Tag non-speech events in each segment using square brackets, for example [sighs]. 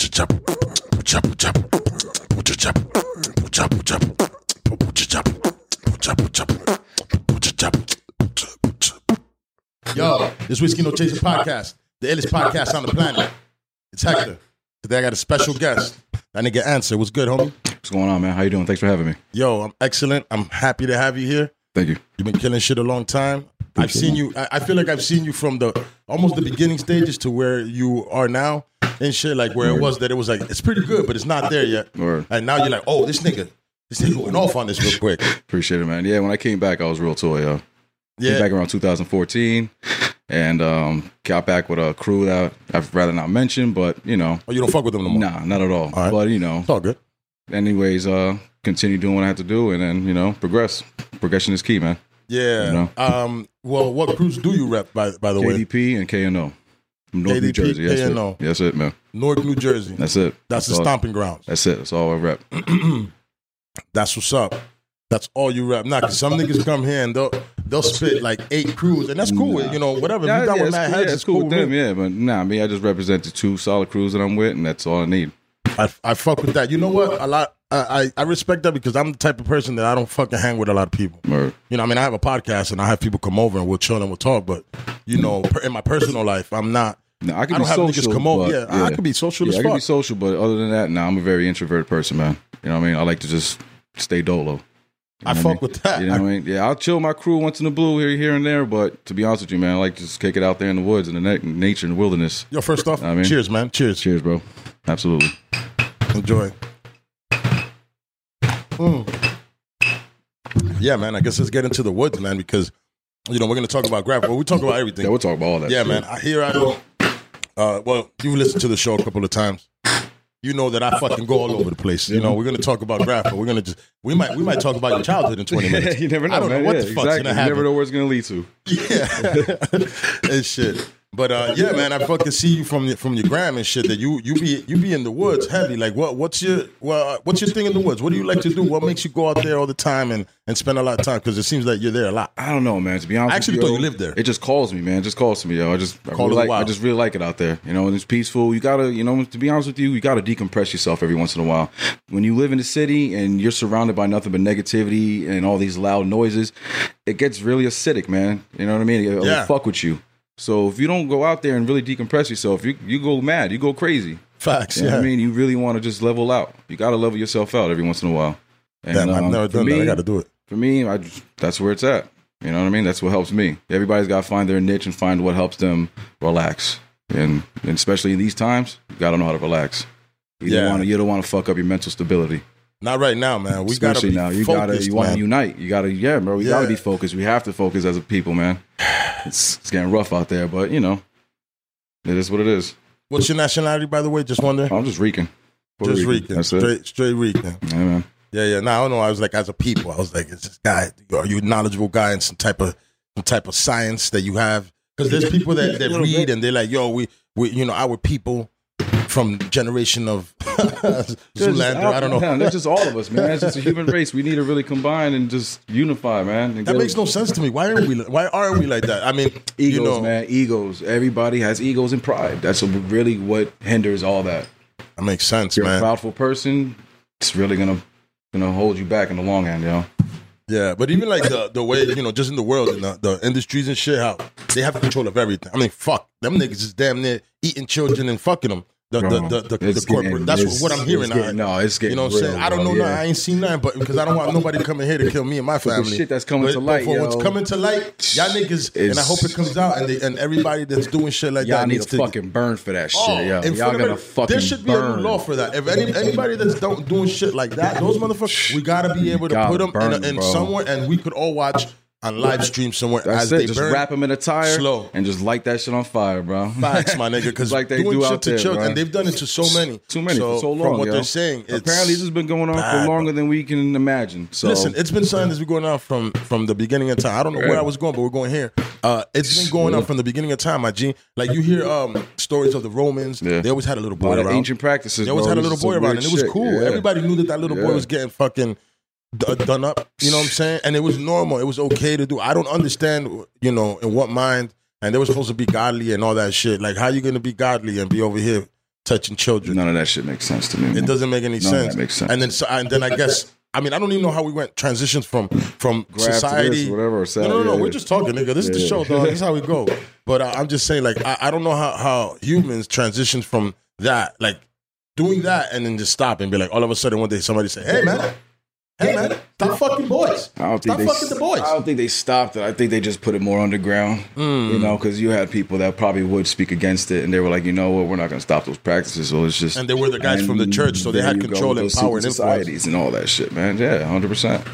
Yo, this Whiskey No Chaser podcast, the illest podcast on the planet. It's Hector. Today I got a special guest. That nigga Ansr. What's good, homie? What's going on, man? How you doing? Thanks for having me. Yo, I'm excellent. I'm happy to have you here. Thank you. You've been killing shit a long time. I've seen you. I I feel like I've seen you from the almost the beginning stages to where you are now and shit. Like where it was that it was like it's pretty good, but it's not there yet. Word. And now you're like, oh, this nigga, this nigga going off on this real quick. Appreciate it, man. Yeah, when I came back, I was real toy, yo. Came Yeah, back around 2014 and um, got back with a crew that I'd rather not mention, but, you know, oh, you don't fuck with them no more. nah, not at all. right. But, you know, It's all good. anyways, uh, continue doing what I have to do and then, you know, progress. Progression is key, man. Yeah. You know? Um. Well, what crews do you rep? By by the way, KDP and KNO. From North New Jersey. That's KNO. it. That's it, man. Newark, New Jersey. That's it. That's the all, stomping grounds. That's it. That's all I rep. [clears throat] That's what's up. That's all you rap. Nah, cause some niggas [laughs] come here and they'll they'll spit like eight crews, and that's cool. You know, whatever. If Yeah, you got yeah, with it's Mad cool, Heads, yeah, it's cool with them, me. yeah. But nah, me, I just represent the two solid crews that I'm with, and that's all I need. I, I fuck with that. You know what? A lot. I, I I respect that because I'm the type of person that I don't fucking hang with a lot of people. Word. You know, I mean, I have a podcast and I have people come over and we'll chill and we'll talk. But you know, per- in my personal life, I'm not. No, I I can don't be have social. niggas come over. but, Yeah, I can be social Yeah, as I can be social, but other than that, no, I'm a very introverted person, man. You know what I mean? I like to just stay dolo. You I fuck what mean? with that. You know what I mean? Yeah, I'll chill my crew once in the blue here, here and there, but to be honest with you, man, I like to just kick it out there in the woods and the na- nature and the wilderness. Yo, first off, I mean- cheers, man. Cheers. Cheers, bro. Absolutely. Enjoy. Mm. Yeah, man. I guess let's get into the woods, man, because you know we're gonna talk about graphic. Well, we talk about everything. Yeah, we'll talk about all that. Yeah, shit. man. I hear I go. Uh, well, you've listened to the show a couple of times. You know that I fucking go all over the place. You know, we're gonna talk about graphic. We're gonna just we might we might talk about your childhood in twenty [laughs] minutes. you never know, I don't man. know what yeah, the fuck's exactly. gonna You happen. never know where it's gonna lead to. [laughs] Yeah, [laughs] and shit. But uh, yeah, man, I fucking see you from your, from your gram and shit. That you you be you be in the woods heavy. Like what what's your well what's your thing in the woods? What do you like to do? What makes you go out there all the time and and spend a lot of time? Because it seems like you're there a lot. I don't know, man. To be honest, I actually with thought yo, you lived there. It just calls me, man. It just calls to me, yo. I just, I, Call really it like. I just really like it out there. You know, and it's peaceful. You gotta, you know, to be honest with you, you gotta decompress yourself every once in a while. When you live in the city and you're surrounded by nothing but negativity and all these loud noises, it gets really acidic, man. You know what I mean? It'll Yeah. fuck with you. So if you don't go out there and really decompress yourself, you you go mad, you go crazy. Facts. You know yeah. I mean? You really want to just level out. You gotta level yourself out every once in a while. And, Damn, I've um, never done that. I got to do it. for me, I that's where it's at. You know what I mean? That's what helps me. Everybody's got to find their niche and find what helps them relax. And, and especially in these times, you got to know how to relax. You Yeah. don't want to. You don't want to fuck up your mental stability. Not right now, man. We got to especially be now. You focused, gotta. You want to unite. You gotta. Yeah, bro. We gotta be focused. We have to focus as a people, man. It's, it's getting rough out there, but you know, it is what it is. What's your nationality, by the way? Just wondering. I'm just reeking. Puerto Just Rican. That's it. Straight straight Rican. Yeah, man. Yeah, yeah. Now I don't know. I was like, as a people, I was like, is this guy? Are you a knowledgeable guy in some type of some type of science that you have? Because there's people that, that [laughs] read and they're like, yo, we we you know our people from generation of [laughs] Zoolander. I don't know. Man, that's just all of us, man. It's just a human [laughs] race. We need to really combine and just unify, man. and That makes no sense to me. Why aren't we? Why aren't we like that? I mean, egos, you know, man. Egos. Everybody has egos and pride. That's really what hinders all that. that makes sense, You're man. a proudful person. It's really gonna gonna hold you back in the long end, yo. Yeah, but even like the the way you know, just in the world, in the, the industries and shit, how they have control of everything. I mean, fuck them niggas is damn near eating children and fucking them. The the the, the, the corporate. getting- That's what I'm hearing. getting- no, it's getting You know what I'm real, saying? I don't know. yeah. nothing. I ain't seen nothing, but because I don't want nobody coming here to kill me and my family. shit that's coming But- to but light, for what's yo. coming to light, y'all niggas, and I hope it comes out, and they, and everybody that's doing shit like Y'all that needs to fucking burn for that shit, Oh, yo. Y'all gonna fucking There should be burn. a new law for that. If any, anybody that's don't doing shit like that, those motherfuckers, we gotta be able to Gotta put them burn in, them, in somewhere, and we could all watch on live stream somewhere That's as it. they Just burn. wrap them in a tire slow. and just light that shit on fire, bro. Facts, my [laughs] nigga, because like they doing do shit out to there, children, and they've done it to so many, Too many for so long. From what yo. they're saying, apparently this has been going on bad, for longer than we can imagine. So Listen, it's been something that's been going on from from the beginning of time. I don't know where I was going, but we're going here. Uh, it's been going on from the beginning of time, my G. Like you hear um, stories of the Romans. Yeah. They always had a little boy around. ancient practices. They always bro. had a little boy around, and it was shit. cool. Yeah. Everybody knew that that little boy was getting fucking d- done up. You know what I'm saying? And it was normal. It was okay to do. I don't understand, you know, in what mind. And they were supposed to be godly and all that shit. Like, how you gonna be godly and be over here touching children. None of that shit makes sense to me. It man. doesn't make any None of sense. that makes sense. And then, so, and then I guess, I mean, I don't even know how we went transitions from from Grab to this, society. whatever, or no, no, no, yeah. We're just talking, nigga. This is the Yeah. show, dog. This is how we go. [laughs] But uh, I'm just saying, like, I, I don't know how how humans transition from that, like, doing that, and then just stop and be like, all of a sudden, one day somebody say, "Hey, man, hey, man, stop fucking boys, I don't think stop they. fucking the boys." I don't think they stopped it. I think they just put it more underground. Hmm. You know, because you had people that probably would speak against it, and they were like, you know what, we're not going to stop those practices. So it's just. And they were the guys from the church, so they had you go control and power and secret influence. societies and all that shit, man. Yeah, hundred percent.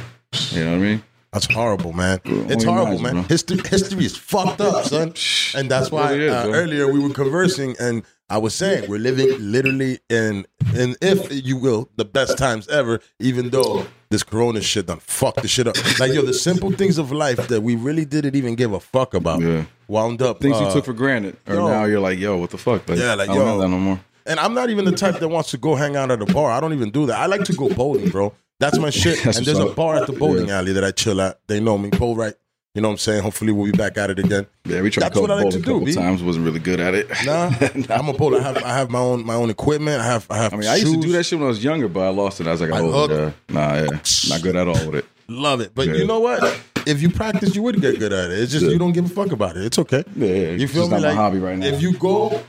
You know what I mean? That's horrible, man. It's horrible, man. History, history is fucked up, son. And that's why uh, earlier we were conversing, and I was saying we're living literally in, in if you will, the best times ever. Even though this Corona shit done fucked the shit up. Like yo, the simple things of life that we really didn't even give a fuck about Yeah. wound up. Things uh, you took for granted, or yo. now you're like, yo, what the fuck? Like, Yeah, like, I don't yo. have that no more. And I'm not even the type that wants to go hang out at a bar. I don't even do that. I like to go bowling, bro. That's my shit. [laughs] That's and there's a bar at the bowling Yeah. alley that I chill at. They know me. Bowl right. You know what I'm saying? Hopefully we'll be back at it again. Yeah, we tried That's to what I like bowl to a do, couple B. times. Wasn't really good at it. Nah, [laughs] I'm a bowler. I have I have my own my own equipment. I have I have. I mean, I used to do that shit when I was younger, but I lost it I was Like hook? Yeah. Nah, yeah, not good at all with it. Love it, but Yeah. you know what? If you practice, you would get good at it. It's just you don't give a fuck about it. It's okay. Yeah, yeah, You feel me? not my Like hobby right now. If you go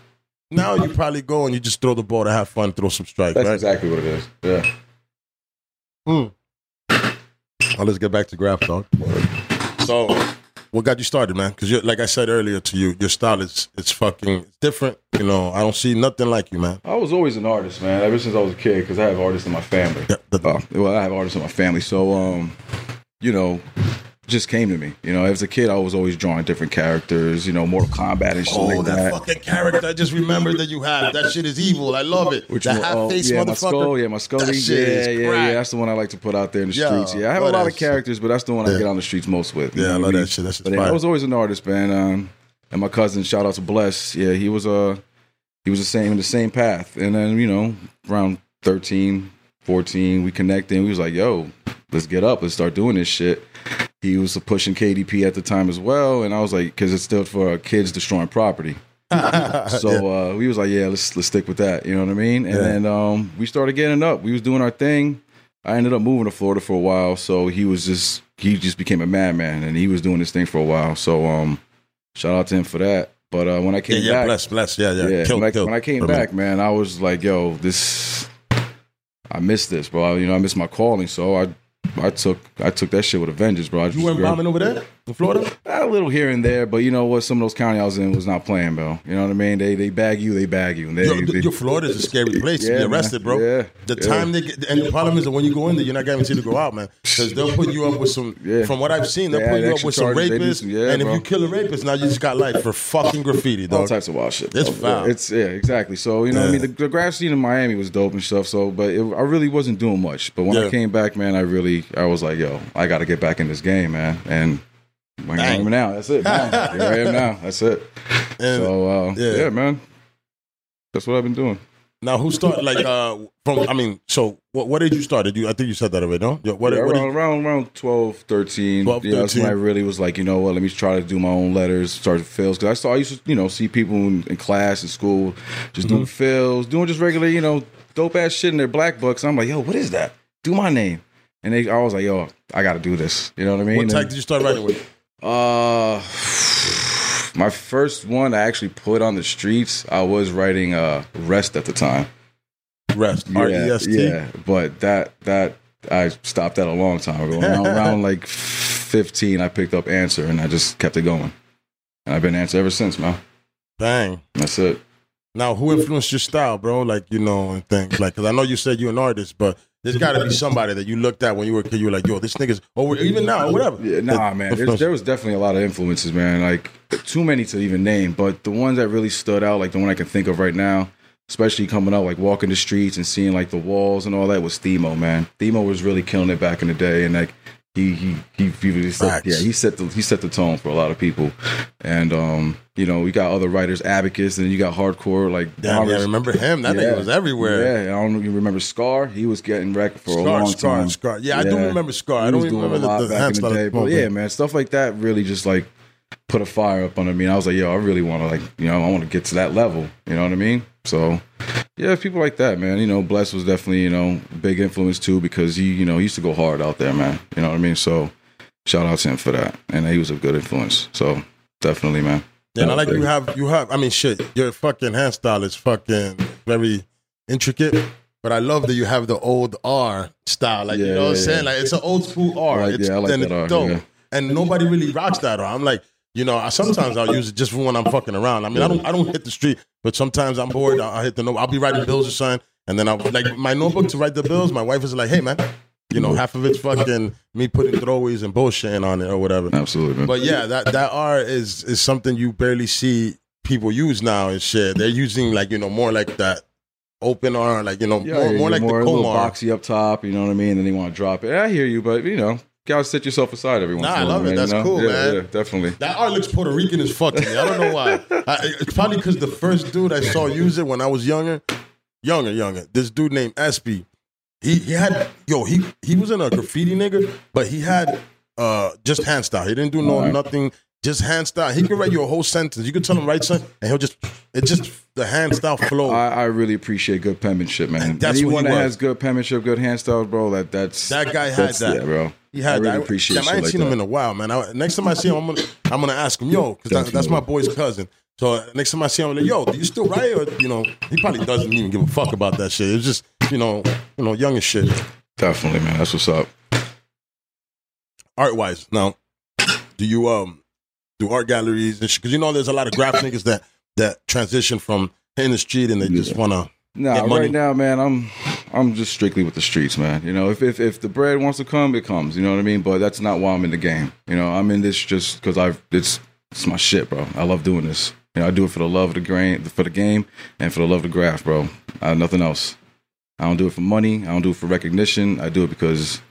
now, you probably go and you just throw the ball to have fun, throw some strikes, That's right? exactly what it is. Yeah. Mm. Well, let's get back to graff talk. So, what got you started, man? Because, like I said earlier to you, your style is it's fucking it's different. You know, I don't see nothing like you, man. I was always an artist, man. Ever since I was a kid, because I have artists in my family. Yeah, the- Uh, well, I have artists in my family, so um, you know, just came to me. You know, as a kid, I was always drawing different characters. You know, Mortal Kombat and shit Oh, like that, that. fucking character! I just remembered that you have. That shit is evil. I love it. Which that half Oh, face yeah, motherfucker. my skull, yeah, my skull. That yeah, is yeah, yeah. That's the one I like to put out there in the Yeah, streets. Yeah, I have a lot of shit. characters, but that's the one I Yeah. get on the streets most with. Yeah, I love that shit. That shit's But yeah, I was always an artist, man. Um, and my cousin, shout out to Bless. Yeah, he was uh, he was the same in the same path. And then you know, around 13, 14, we connected. and We was like, yo, let's get up, let's start doing this shit. He was pushing KDP at the time as well, and I was like, because it's still for kids destroying property. [laughs] So uh, we was like, yeah, let's let's stick with that. You know what I mean? And Yeah. then um, we started getting up. We was doing our thing. I ended up moving to Florida for a while, so he was just he just became a madman, and he was doing this thing for a while. So um, shout out to him for that. But uh, when I came yeah, back, bless, bless, yeah, yeah. yeah, Kill, when, I, kill. when I came back, man, I was like, yo, this, I missed this, bro. You know, I missed my calling, so I, I took, I took that shit with a vengeance, bro. I You went grabbed- bombing over there in Florida? a little here and there, but you know what? Some of those county I was in was not playing, bro. You know what I mean? They they bag you, they bag you, and they, Yo, they yo, Florida is a scary place to Yeah, be man. arrested, bro. Yeah, The yeah. time they get, and the problem is that when you go in there, you're not guaranteed to go out, man. Because they'll put you up with some. Yeah. From what I've seen, they'll They put you up with some charges. They rapists, some- yeah, and if bro. you kill a rapist, now you just got life for fucking graffiti, all types of wild shit. It's foul. It's yeah, exactly. So you know, what I mean, the, the grass scene in Miami was dope and stuff. So, but it, I really wasn't doing much. But when Yeah. I came back, man, I really, I was like, yo, I got to get back in this game, man. And I Bang. am now. That's it. Here I am now. That's it. And So uh, yeah. yeah. man, that's what I've been doing. now, who started? Like, uh, from I mean, so what? What did you start? Did you? I think you said that already, no? Yeah, What? Yeah, what around, you- around around 12, 13. 12, yeah, that's when I really was like, you know what, let me try to do my own letters, start fills. Because I saw, I used to, you know, see people in, in class, in school, just Mm-hmm. doing fills, doing just regular, you know, dope ass shit in their black books. I'm like, yo, what is that? Do my name. And they, I was like, yo, I got to do this. You know what I mean? what type did you start writing with? Uh, [sighs] my first one I actually put on the streets, I was writing uh, Rest at the time. Rest. R E S T. Yeah, but that that I stopped that a long time ago. Around, [laughs] around like fifteen, I picked up Ansr and I just kept it going, and I've been Ansr ever since, man. Bang. That's it. Now, who influenced your style, bro? Like, you know, and things like, because I know you said you're an artist, but there's got to be somebody that you looked at when you were a kid. You were like, yo, this nigga's, or even now, or whatever. Yeah, nah, man. There's, there was definitely a lot of influences, man. Like too many to even name, but the ones that really stood out, like the one I can think of right now, especially coming up, like walking the streets and seeing like the walls and all that, was Themo, man. Themo was really killing it back in the day, and like he he he, he really set, yeah he set the he set the tone for a lot of people, and um you know we got other writers, Abacus, and you got hardcore like Damn, yeah, I remember him. That Yeah. nigga was everywhere. Yeah, I don't know you remember Scar. He was getting wrecked for a Scar, long Scar, time. Scar. Yeah, I do remember Scar. I don't even remember a the, the back in the day, but yeah, man, stuff like that really just like put a fire up under me. And I was like, yo, I really want to like, you know, I want to get to that level. You know what I mean? So Yeah, people like that, man. You know, Bless was definitely, you know, big influence too because he, you know, he used to go hard out there, man. You know what I mean? So shout out to him for that. And he was a good influence. So definitely, man. Yeah, and I like you have you have. I mean, shit, your fucking hairstyle is fucking very intricate. But I love that you have the old R style, like you Yeah, know what I'm saying. yeah. Like it's an old school R. like- it's, yeah, I like and that R, dope. yeah. And nobody really rocks that R. I'm like, you know, I, sometimes I'll use it just for when I'm fucking around. I mean, I don't I don't hit the street, but sometimes I'm bored. I'll, I'll hit the note. I'll be writing bills or something, and then I'll like my notebook to write the bills. My wife is like, hey man, you know, half of it's fucking me putting throwaways and bullshitting on it or whatever. Absolutely, man. But yeah, that that R is is something you barely see people use now and shit. They're using like you know more like that open R, like you know yeah, more, more like more, the comb R. boxy up top, you know what I mean? And then they want to drop it. I hear you, but you know, gotta set yourself aside every once Nah, in a I while. love it. man, That's you know? cool, yeah, man. Yeah, definitely. That art looks Puerto Rican as fuck to me. I don't know why. I, it's probably because the first dude I saw use it when I was younger, younger, younger. This dude named Espy. He he had yo he he was in a graffiti nigga, but he had uh just hand style. He didn't do no Alright. nothing. Just hand style. He could write you a whole sentence. You could tell him write something, and he'll just it just the hand style flow. I, I really appreciate good penmanship, man. And that's what Anyone that has good penmanship, good hand styles, bro, that that's That guy had that's- that. yeah, bro. I really that. appreciate Damn, I ain't like seen him in a while, man. I, next time I see him, I'm gonna I'm gonna ask him, yo, because that, that's my boy's cousin. So next time I see him, I'm like, yo, do you still write? Or you know, he probably doesn't even give a fuck about that shit. It's just you know, you know, young as shit. Definitely, man. That's what's up. Art wise, now, do you um do art galleries and shit? Because you know, there's a lot of graff niggas that that transition from in the street and they just wanna. Nah, right now, man, I'm I'm just strictly with the streets, man. You know, if, if if the bread wants to come, it comes. You know what I mean? But that's not why I'm in the game. You know, I'm in this just because I've it's it's my shit, bro. I love doing this. You know, I do it for the love of the grain, for the game, and for the love of the graff, bro. I have nothing else. I don't do it for money. I don't do it for recognition. I do it because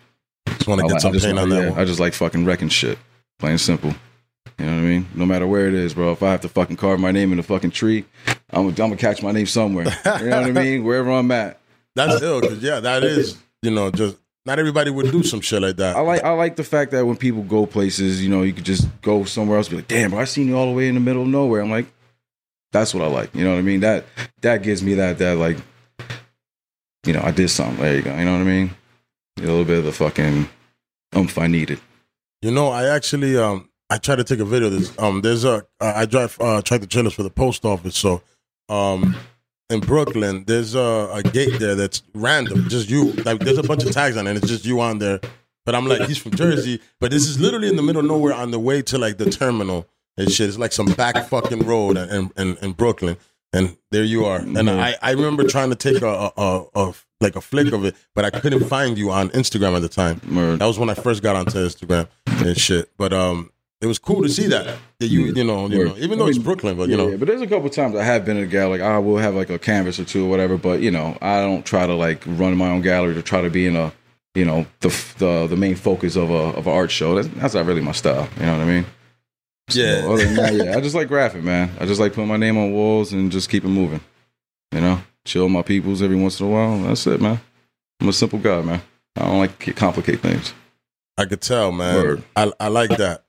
Just want I, to get I some just, paint on yeah, that one. I just like fucking wrecking shit. Plain and simple. You know what I mean? No matter where it is, bro. If I have to fucking carve my name in a fucking tree, I'm, I'm gonna catch my name somewhere. You know what I [laughs] mean? Wherever I'm at. That's ill, because yeah, that is you know just not everybody would do some shit like that. I like I like the fact that when people go places, you know, you could just go somewhere else, and be like, damn, bro, I seen you all the way in the middle of nowhere. I'm like, that's what I like. You know what I mean? That that gives me that that like, you know, I did something. There you go. You know what I mean? A little bit of the fucking oomph I needed. You know, I actually um I tried to take a video. of This um there's a uh, I drive uh tractor trailers for the post office. So um in Brooklyn there's a, a gate there that's random, just you. Like there's a bunch of tags on it. and It's just you on there. But I'm like, he's from Jersey, but this is literally in the middle of nowhere on the way to like the terminal and shit. It's like some back fucking road in in, in Brooklyn. And there you are. And I, I remember trying to take a, a, a, a like a flick of it, but I couldn't find you on Instagram at the time. That was when I first got onto Instagram and shit. But um, it was cool to see that that you you know you know even though it's Brooklyn, but you know yeah, but there's a couple times I have been in a gallery. Like I will have like a canvas or two or whatever, but you know, I don't try to like run my own gallery to try to be in a, you know, the the the main focus of a of an art show. That's, that's not really my style. You know what I mean? So, Yeah. other than that, yeah, I just like graphic, man. I just like putting my name on walls and just keep it moving. You know, chill my peoples every once in a while. That's it, man. I'm a simple guy, man. I don't like to complicate things. I could tell, man. Word. I I like that.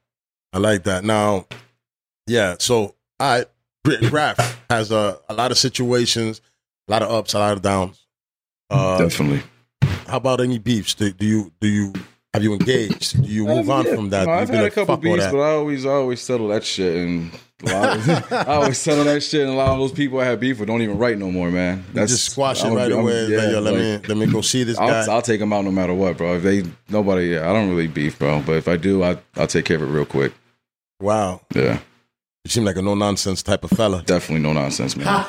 I like that. Now, yeah. So I Graff has a a lot of situations, a lot of ups, a lot of downs. Uh, Definitely. how about any beefs? Do, do you do you have you engaged? Do you move Um, on yeah. from that? No, I've had a couple "Fuck all beefs, but I always, I always settle that shit, and a lot of- [laughs] I always settle that shit. And a lot of those people I have beef with don't even write no more, man. You just squash it right I'm- away. Yeah, like, yo, let like, me let me go see this guy. I'll, I'll take them out no matter what, bro. If they nobody, yeah, I don't really beef, bro. But if I do, I I'll take care of it real quick. Wow, Yeah, you seem like a no nonsense type of fella. definitely no nonsense, man.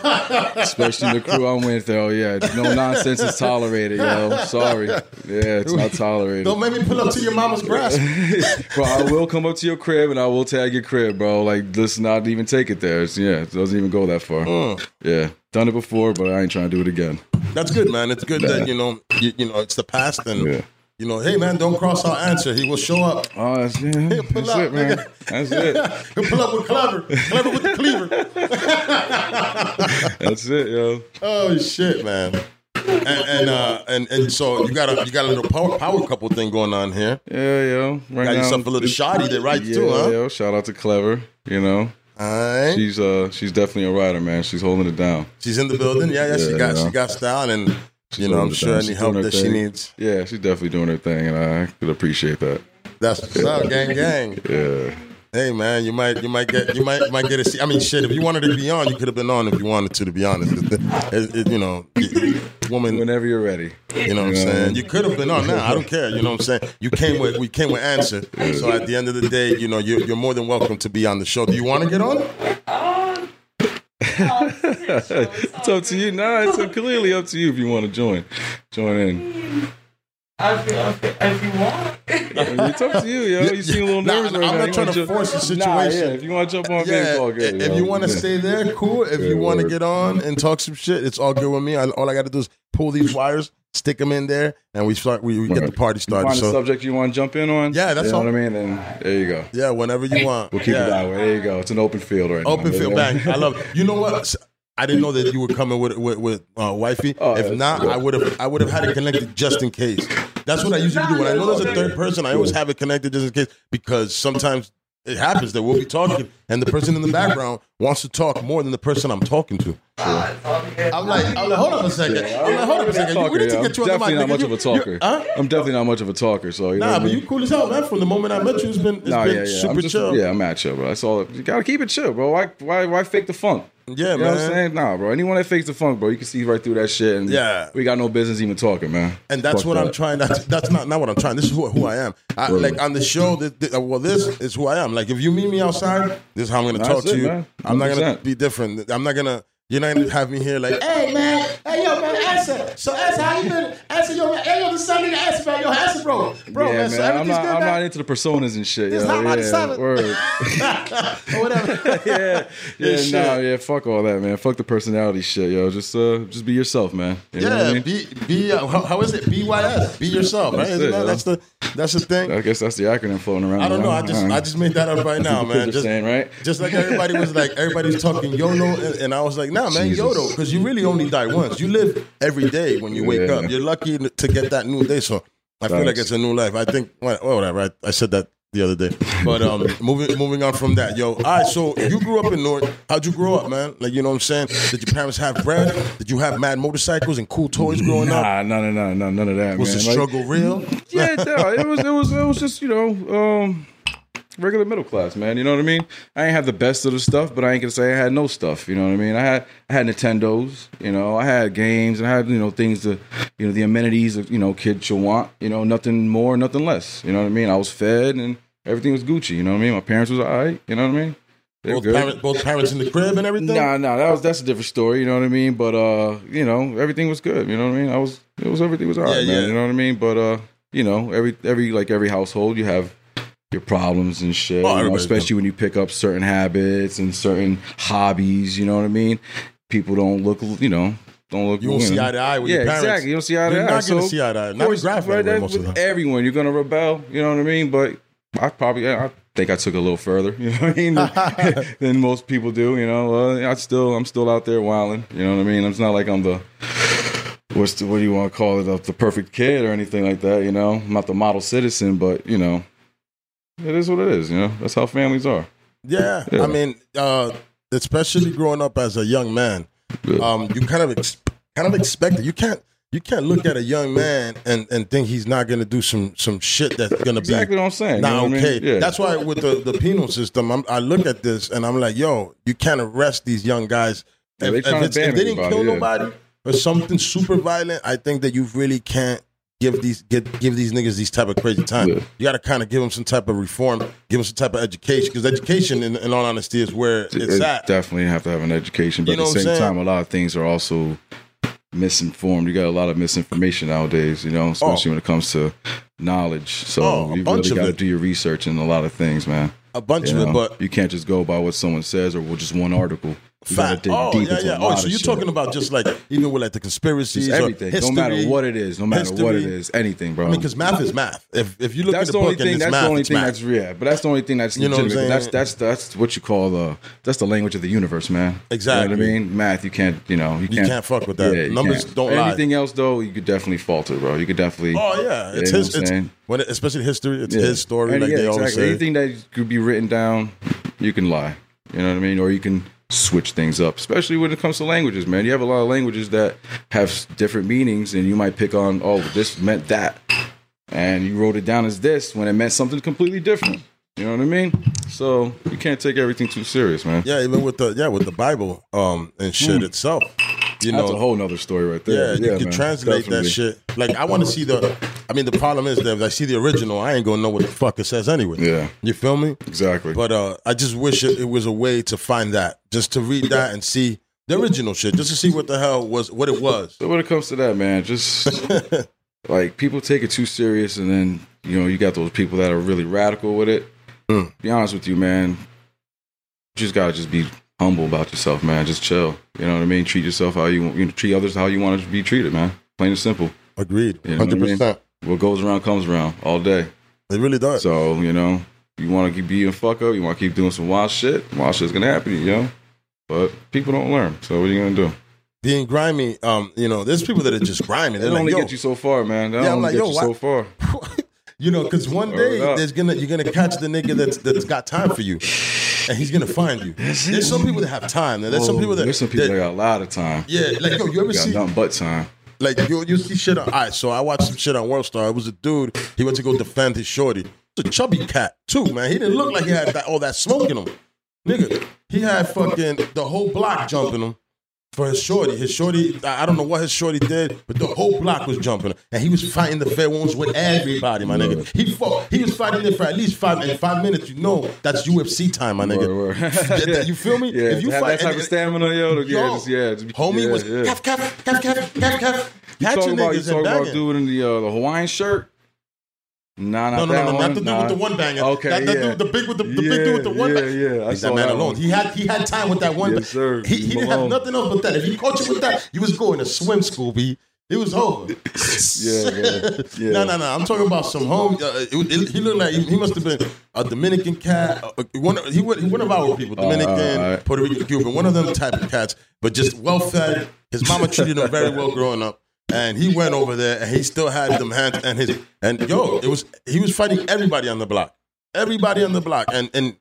Especially the crew I'm with, though. Yeah, no nonsense is tolerated, yo. Sorry, yeah, it's not tolerated. Don't make me pull up to your mama's grass. [laughs] bro, I will come up to your crib and I will tag your crib, bro. Like, let's not even take it there. It's, yeah, it doesn't even go that far. Mm. Yeah, done it before, but I ain't trying to do it again. That's good, man. It's good that you know, you, you know, it's the past, and Yeah. You know, hey, man, don't cross our Ansr. He will show up. Oh, that's, yeah, pull that's up, it, man. That's it. [laughs] He'll pull up with clever, clever with the cleaver. [laughs] That's it, yo. Oh shit, man. And and, uh, and and so you got a you got a little power power couple thing going on here. Yeah, yo. Right Got now, yourself a little shoddy that writes yeah, too, huh? yo. Shout out to Clever. You know, All right. She's uh she's definitely a rider, man. She's holding it down. She's in the building. Yeah, yeah. she got yeah. she got style, and you know, I'm holding it sure any help doing her that she needs. Yeah, she's definitely doing her thing, and I could appreciate that. That's what's up, gang, gang. [laughs] Yeah. Hey, man, you might you might get you might might get a seat. I mean, shit. If you wanted to be on, you could have been on if you wanted to. To be honest, It- it- it- you know, woman. Whenever you're ready. You know what I'm know. saying? You could have been on now. I don't care. You know what I'm saying? You came with we came with Ansr. So at the end of the day, you know, you're, you're more than welcome to be on the show. Do you want to get on? Um, [laughs] um, [laughs] It's up to you. Nah, it's clearly up to you if you want to join. Join in. I feel, I feel, if you want. It's up to you, yo. You seem a little Nah, nervous nah, right I'm now. not You trying wanna jump- force the Nah, yeah. situation. If you want to jump on, Yeah, yeah, it's good. if yo. you want to stay there, cool. If you want to get on and talk some shit, it's all good with me. I, all I got to do is pull these wires, stick them in there, and we start. We, we get the Right. party You started. find a So subject you want to jump in on? Yeah, that's you know all. what I mean. Then there you go. yeah, whenever you want. We'll keep yeah. it that way. There you go. It's an open field right now. Open field Yeah. bang. I love. It. You know what? [laughs] I didn't know that you were coming with with, with uh, wifey. Oh, if not, good. I would have I would have had it connected just in case. That's what I usually do. When I know there's a third person, I always have it connected just in case because sometimes it happens that we'll be talking and the person in the background wants to talk more than the person I'm talking to. I'm like, I'm like, hold on a second. I'm like, hold on a second. Talker, we need to yeah. get you I'm on the mic. definitely not nigga. much You- of a talker. huh? I'm definitely not much of a talker. So you know Nah, what I but mean? you cool as hell, man. From the moment I met you, it's been it's Nah, been yeah, yeah. super I'm just, chill. Yeah, I'm at chill, bro. That's all. You gotta keep it chill, bro. Why, why, why fake the funk? Yeah, you know man. what I'm saying? Nah, bro. Anyone that fakes the funk, bro, you can see right through that shit. And Yeah. we got no business even talking, man. And that's Fuck what I'm that. trying. That's that's not not what I'm trying. This is who, who I am. I, like on the show. That, that- uh, well, this is who I am. Like if you meet me outside, this is how I'm going to That's talk to you. man. I'm not going 100%. to be different. I'm not going to. You're not to have me here like, hey man, hey yo man, Ansr. So Ansr, how you been? Ansr your man. the son nigga Ansr, man. Yo, Ansr, bro, bro, yeah, man. man. So I'm not. good, I'm not into the personas and shit. It's not about the yeah, seven. word. [laughs] [laughs] or whatever. [laughs] yeah, yeah, shit. nah, yeah. Fuck all that, man. Fuck the personality shit, yo. Just, uh, just be yourself, man. You know what I yeah, mean? be be. Uh, how, is it? BYS. Be yourself, right? That's Isn't it, that, that's the that's the thing. I guess that's the acronym floating around. I don't know. I just I just made that up right now, man. Just saying, right? Just like everybody was like, everybody's talking YOLO, and, and I was like, nah, man, Jesus. YOLO, because you really only die once. You live every day when you wake Yeah. up. You're lucky to get that new day. So I feel like it's a new life. I think, well, whatever. I, I said that the other day. But um, [laughs] moving moving on from that, yo. All right, so you grew up in North. How'd you grow up, man? Like, you know what I'm saying? Did your parents have bread? Did you have mad motorcycles and cool toys growing up? Nah, none of none, none, none of that, Was man. the Like- struggle real? yeah, no, it was it was it was just you know um, regular middle class man. You know what I mean? I ain't have the best of the stuff, but I ain't gonna say I had no stuff. You know what I mean? I had I had Nintendos. You know, I had games and I had you know things to you know the amenities that you know kids should want. You know, nothing more, nothing less. You know what I mean? I was fed and everything was Gucci. You know what I mean? My parents was alright. You know what I mean? They were Both parents, both parents in the crib and everything? Nah, nah, that was that's a different story. You know what I mean? But uh, you know, everything was good. You know what I mean? I was it was everything was alright, Yeah, man. yeah. You know what I mean? But uh, you know, every every like every household, you have your problems and shit. You know, especially when you pick up certain habits and certain hobbies. You know what I mean? People don't look, you know. Don't look. You don't see know. eye to eye with yeah, your parents. exactly. You don't see eye to You're eye. not gonna So, see eye to eye. Not course, right, anyway, that- most of with the time. everyone, you're gonna rebel. You know what I mean? But I probably, I think I took a little further. [laughs] You know what I mean? than, [laughs] than most people do. You know, uh, I still, I'm still out there wilding. You know what I mean? It's not like I'm the what's the, what do you want to call it? The, the perfect kid or anything like that. You know, I'm not the model citizen, but you know, it is what it is. You know, that's how families are. Yeah, Yeah. I mean, uh, especially growing up as a young man, um, you kind of ex- kind of expect it. You can't you can't look at a young man and, and think he's not going to do some some shit that's going to Exactly be exactly what I'm saying. You not know what I mean? okay. Yeah. That's why with the the penal system, I'm, I look at this and I'm like, yo, you can't arrest these young guys Yeah, if, they if, it's- if they didn't everybody, kill yeah. nobody or something super violent. I think that you really can't. Give these get give these niggas these type of crazy time. Yeah. You got to kind of give them some type of reform, give them some type of education because education, in, in all honesty, is where it's It at. Definitely have to have an education, but You know at the same time, a lot of things are also misinformed. You got a lot of misinformation nowadays, you know, oh. especially when it comes to knowledge. So Oh, you really got to do your research in a lot of things, man. a bunch You, of know? it, but you can't just go by what someone says or just one article. Fact. Oh yeah, yeah. Oh, so you're shit. talking about just like even with like the conspiracies, Just everything, history, no matter what it is, no matter what it is, anything, bro. I mean, because math is math. If if you look that's at the the only book and it's That's math, the only thing math. that's yeah. But that's the only thing that's You know what I'm saying? That's that's that's what you call the that's the language of the universe, man. Exactly. You know what I mean? Math, you can't. You know, you you can't. can't fuck with that. you Numbers can't. don't lie. Anything else though, you could definitely falter, bro. You could definitely. Oh yeah, it's his. It's, when it, especially history, it's Yeah. his story, like yeah, they always say. Anything that could be written down, you can lie. You know what I mean? Or you can switch things up, especially when it comes to languages, man. You have a lot of languages that have different meanings, and you might pick on, oh, this meant that, and you wrote it down as this when it meant something completely different. You know what I mean? So you can't take everything too serious, man. Yeah, even with the yeah with the Bible um and shit itself. You That's know, a whole nother story right there. Yeah, there. you can man. translate Definitely. that shit. Like I want to see the. I mean, the problem is that if I see the original, I ain't gonna know what the fuck it says anyway. Yeah. you feel me? Exactly. But uh, I just wish it, it was a way to find that, just to read that and see the original shit, just to see what the hell was what it was. So when it comes to that, man, just [laughs] like people take it too serious, and then you know you got those people that are really radical with it. Mm. Be honest with you, man. You just gotta just be humble about yourself, man. Just chill. You know what I mean? Treat yourself how you you know, treat others how you want to be treated, man. Plain and simple. Agreed, You know what I hundred mean? percent. What goes around comes around all day. It really does. So you know, you want to keep being fuck up. You want to keep doing some wild shit. Wild shit's gonna happen, you know. But people don't learn. So what are you gonna do? Being grimy, um, you know, there's people that are just grimy. Like, only yo, get you so far, man. That Yeah, I'm like, get yo, so far. [laughs] you know, because one day there's gonna you're gonna catch the nigga that's that's got time for you, and he's gonna find you. There's some people that have time. There's some people that there's some people that- that got a lot of time. yeah, like yo, you ever got see nothing but time. like you you see shit on all right, so I watched some shit on World Star. It was a dude, he went to go defend his shorty. It's a chubby cat too, man. He didn't look like he had that, all that smoke in him. Nigga, he had fucking the whole block jumping him for his shorty. His shorty, I don't know what his shorty did, but the whole block was jumping. And he was fighting the fair ones with everybody, my nigga. He fought, he was fighting there for at least five five minutes. You know that's UFC time, my nigga. Word, word. [laughs] You feel me? Yeah, if you fight that type and- of stamina, yo, to- yeah, Yo, just, yeah, just, Homie yeah, was yeah. calf, calf, calf, calf, calf, calf. You talking about you talking about dude in the uh, the Hawaiian shirt? Nah, No, no, that no, no, not the dude nah. with the one banger. Okay, that, that yeah. dude, the big with the, the yeah, big dude with the one. Yeah, banger. yeah, I saw that man that alone. one. He had he had time with that one. Yes, sir. He, he didn't have nothing else but that. If he caught you with that, you was going to swim school, B. It was over. Yeah. [laughs] Yeah. No, no, no. I'm talking about some home. Uh, it, it- he looked like he, he must have been a Dominican cat. Uh, one, he one of our people, Dominican, all right. Puerto Rican, Cuban, one of them type of cats. But just well fed. His mama treated him very well growing up. And he went over there, and he still had them hands. And his and yo, it was he was fighting everybody on the block, everybody on the block. And and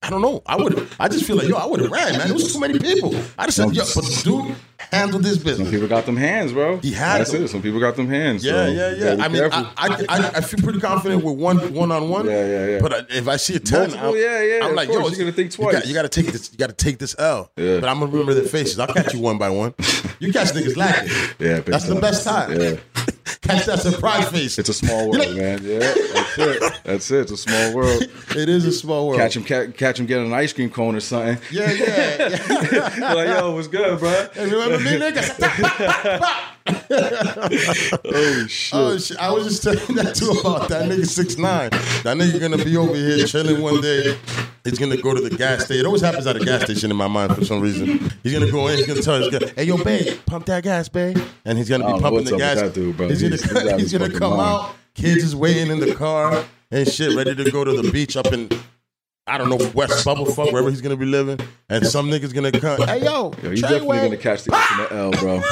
I don't know. I would. I just feel like yo, I would have ran, man. It was too many people. I just said, yo, but the dude handled this business. Some people got them hands, bro. He had That's them. it. Some people got them hands. Yeah, so yeah, yeah. I mean. I, I, I, I feel pretty confident with one one on one. Yeah, yeah, yeah. But if I see a ten, Multiple, I'm, yeah, yeah, I'm like, course, yo, you're gonna think twice. you got to take this. You got to take this L. Yeah. But I'm gonna remember their faces. I'll catch you one by one. You catch niggas lacking. [laughs] Yeah, that's the best time. Yeah. [laughs] catch that surprise face. It's a small world, man. Yeah, that's it. That's it. It's a small world. It is a small world. Catch him, ca- catch him getting an ice cream cone or something. Yeah, yeah. yeah. [laughs] like, yo, what's good, bro? Hey, remember me, nigga? [laughs] Oh shit. Oh shit! I was just telling that too about that nigga six nine. That nigga gonna be over here chilling one day. He's gonna go to the gas station. It always happens at a gas station in my mind for some reason. He's gonna go in. He's gonna tell his guy, "Hey, yo, babe, pump that gas, babe." And he's gonna be don't pumping the gas. that dude, bro. He's He's- he's [laughs] gonna of he's gonna come mind. out. Kids is waiting in the car and shit, ready to go to the beach up in. I don't know West Bubblefuck, wherever he's gonna be living, and some niggas gonna come. Hey yo, Yo, you definitely Treyway, gonna catch the ultimate L, bro.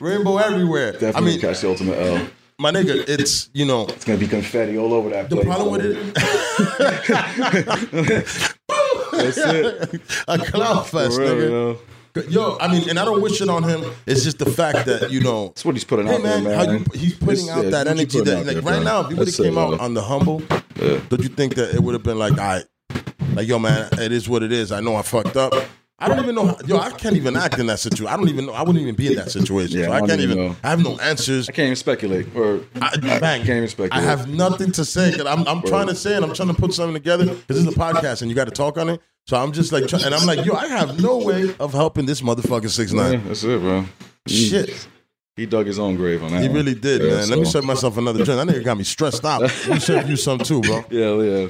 [laughs] Rainbow everywhere. Definitely I mean, catch the ultimate L. my nigga, it's you know It's gonna be confetti all over that the place. problem with it. [laughs] [laughs] That's it. a clown fest, For real, nigga. Yo. Yo, I mean, and I don't wish it on him. It's just the fact that you know, That's what he's putting hey out man, there, how man. you, he's putting It's- out yeah, that energy. That like there, right bro. now, if he would have came out on the humble, Yeah. don't you think that it would have been like, all right, like yo, man, it is what it is. I know I fucked up. I don't even know. How, yo, I can't even act in that situation. I don't even know. I wouldn't even be in that situation. Yeah, so I I, can't even know. I have no answers. I can't even speculate. Or I, bang. Can't even speculate. I have nothing to say. 'cause I'm, I'm trying to say and I'm trying to put something together because this is a podcast and you got to talk on it. So I'm just like, try- and I'm like, yo, I have no way of helping this motherfucker six yeah, nine. that's it, bro. Shit, He dug his own grave on that. he one. really did, Yeah, man. Let me so- serve myself another drink. That nigga got me stressed out. [laughs] Let me serve you some too, bro. Yeah, yeah.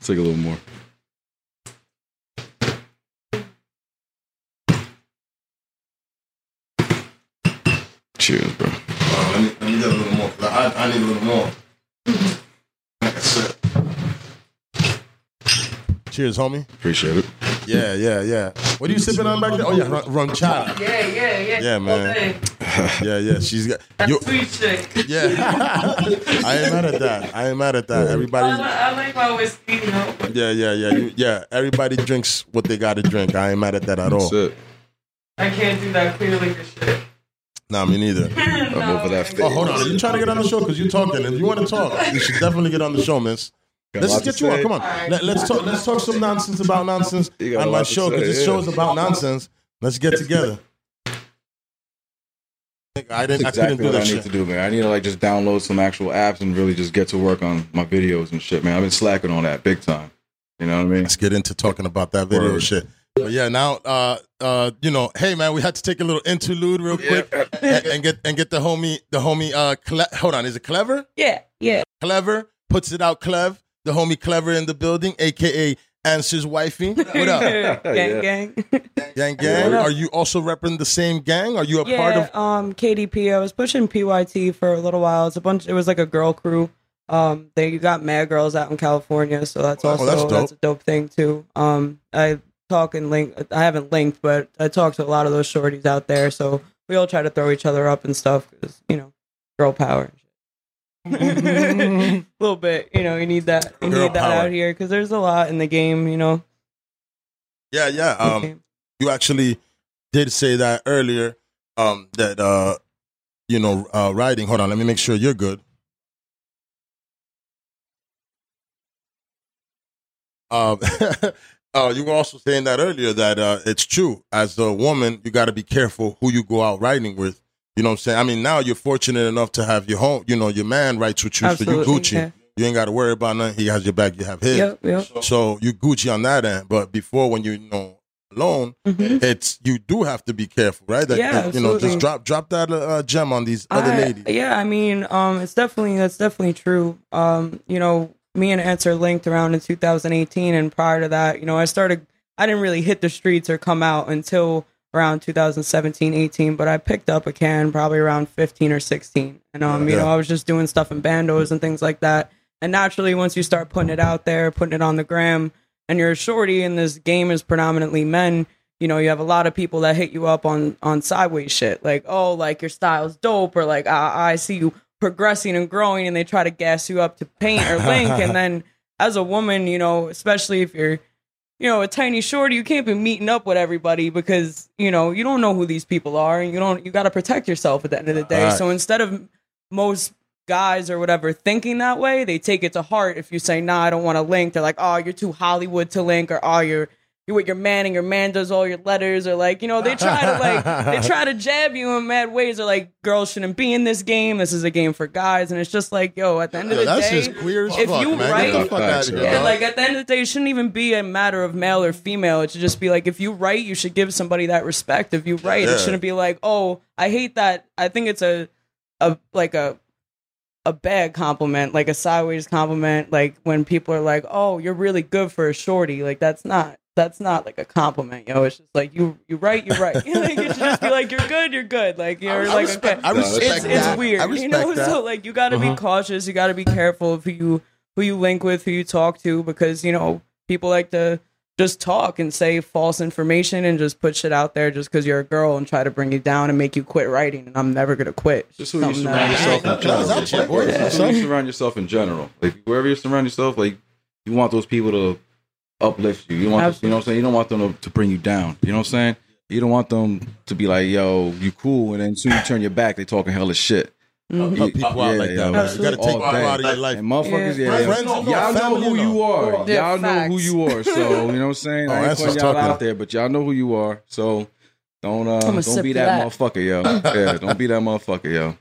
Take a little more. Cheers, bro. Uh, let, me, let me get a little more. 'cause I, I need a little more. Like I said. Cheers, homie. Appreciate it. Yeah, yeah, yeah. What are you sipping on back there? Oh yeah, rum, RumChata. Yeah, yeah, yeah. Yeah, man. Okay. yeah, yeah. She's got That's you. sweet shit. Yeah, I ain't mad at that. I ain't mad at that. Everybody. li- I like my whiskey, you know. Yeah, yeah, yeah, you, yeah. Everybody drinks what they got to drink. I ain't mad at that at all. That's it. I can't do that clear liquor shit. Nah, me neither. [laughs] no, over that I- stage. Oh, hold on. Are you trying to get on the show? Because you're talking. If you want to talk, you should definitely get on the show, miss. Got a Let's just get you on. Come on. Let, us talk. Let's talk some nonsense about nonsense You got a on my show because this yeah. show is about nonsense. Let's get together. I didn't. That's I exactly couldn't do what I need shit. to do, man. I need to like just download some actual apps and really just get to work on my videos and shit, man. I've been slacking on that big time. You know what I mean? Let's get into talking about that video Word. shit. But yeah, now, uh, uh, you know, hey man, we had to take a little interlude real quick and, and get and get the homie, the homie. Uh, Cle- hold on, is it clever? Yeah, yeah. Clever puts it out. Clev, the homie Clever in the building, aka Ansr's wifey. [laughs] What up, [laughs] gang, gang. gang? Gang. What up? Are you also repping the same gang? Are you a part of? um, KDP. I was pushing PYT for a little while. It's a bunch. It was like a girl crew. Um, they got mad girls out in California, so that's Oh, also that's that's, dope. a dope thing too. Um, I talk and link. I haven't linked, but I talk to a lot of those shorties out there. So we all try to throw each other up and stuff because you know, girl power. A [laughs] little bit, you know, you need that. You Girl need that power. out here because there's a lot in the game. You know. Yeah, yeah. Um, you actually did say that earlier. Um, that uh, you know, uh, writing. Hold on, let me make sure you're good. Um, [laughs] uh, you were also saying that earlier that uh, it's true. As a woman, you got to be careful who you go out riding with. You know what I'm saying? I mean, now you're fortunate enough to have your home. You know, your man rides with you, so you Gucci. yeah. You ain't got to worry about nothing. He has your back. You have his. Yep. Yep. So you Gucci on that end. But before, when you, you know alone, Mhm. it's you do have to be careful, right? That, Yeah, that, you know, just drop drop that uh, gem on these other I- ladies. Yeah, I mean, um, it's definitely that's definitely true. Um, you know, me and Ansr linked around in 2018, and prior to that, you know, I started. I didn't really hit the streets or come out until around 2017, 18, but I picked up a can probably around 15 or 16, and um, you know, I was just doing stuff in bandos and things like that. And naturally, once you start putting it out there, putting it on the gram, and you're a shorty, and this game is predominantly men, you know, you have a lot of people that hit you up on on sideways shit, like, oh, like your style's dope, or like I, I see you progressing and growing, and they try to gas you up to paint or link, [laughs] and then as a woman, you know, especially if you're you know, a tiny shorty, you can't be meeting up with everybody because, you know, you don't know who these people are and you don't you gotta protect yourself at the end of the day. Right. So instead of most guys or whatever thinking that way, they take it to heart if you say, nah, I don't want to link. They're like, oh, you're too Hollywood to link, or oh, you're you're with your man and your man does all your letters, or like, you know, they try to like they try to jab you in mad ways, or like girls shouldn't be in this game. This is a game for guys, and it's just like, yo, at the end of Yo, the that's day, just queer as if fuck, you man. write- Get the fuck out of here. yeah, like at the end of the day, it shouldn't even be a matter of male or female. It should just be like if you write, you should give somebody that respect. If you write, Yeah. it shouldn't be like, oh, I hate that. I think it's a, a like a, a bad compliment, like a sideways compliment. Like when people are like, oh, you're really good for a shorty. Like that's not. That's not like a compliment, yo. It's just like you, you right, you're right. [laughs] like, you should just be like, you're good, you're good. Like you're I like, respect- okay I respect it's, that. it's weird, I you know. that. So like, you got to Uh-huh. be cautious. You got to be careful of who you who you link with, who you talk to, because you know people like to just talk and say false information and just put shit out there just because you're a girl and try to bring you down and make you quit writing. And I'm never gonna quit. Just who you surround that- yourself in general. that shit, boy. Yeah. Just who you surround yourself in general. Like wherever you surround yourself, like you want those people to uplift you. You want, you know what I'm saying. You don't want them to, to bring you down. You know what I'm saying. You don't want them to be like, "Yo, you cool," and then soon you turn your back, they talking hella shit. Mhm. Cut people out like that. yo. Man. You got to take All people out of your life. And motherfuckers, Yeah. yeah, yeah. Friends, you know, y'all know who you you are. Yeah, y'all know who you are. So [laughs] you know what I'm saying. Oh, I ain't that's putting y'all talking. out there, but y'all know who you are. So don't uh, don't be that, that. motherfucker, yo. [laughs] yeah, don't be that motherfucker, yo. You know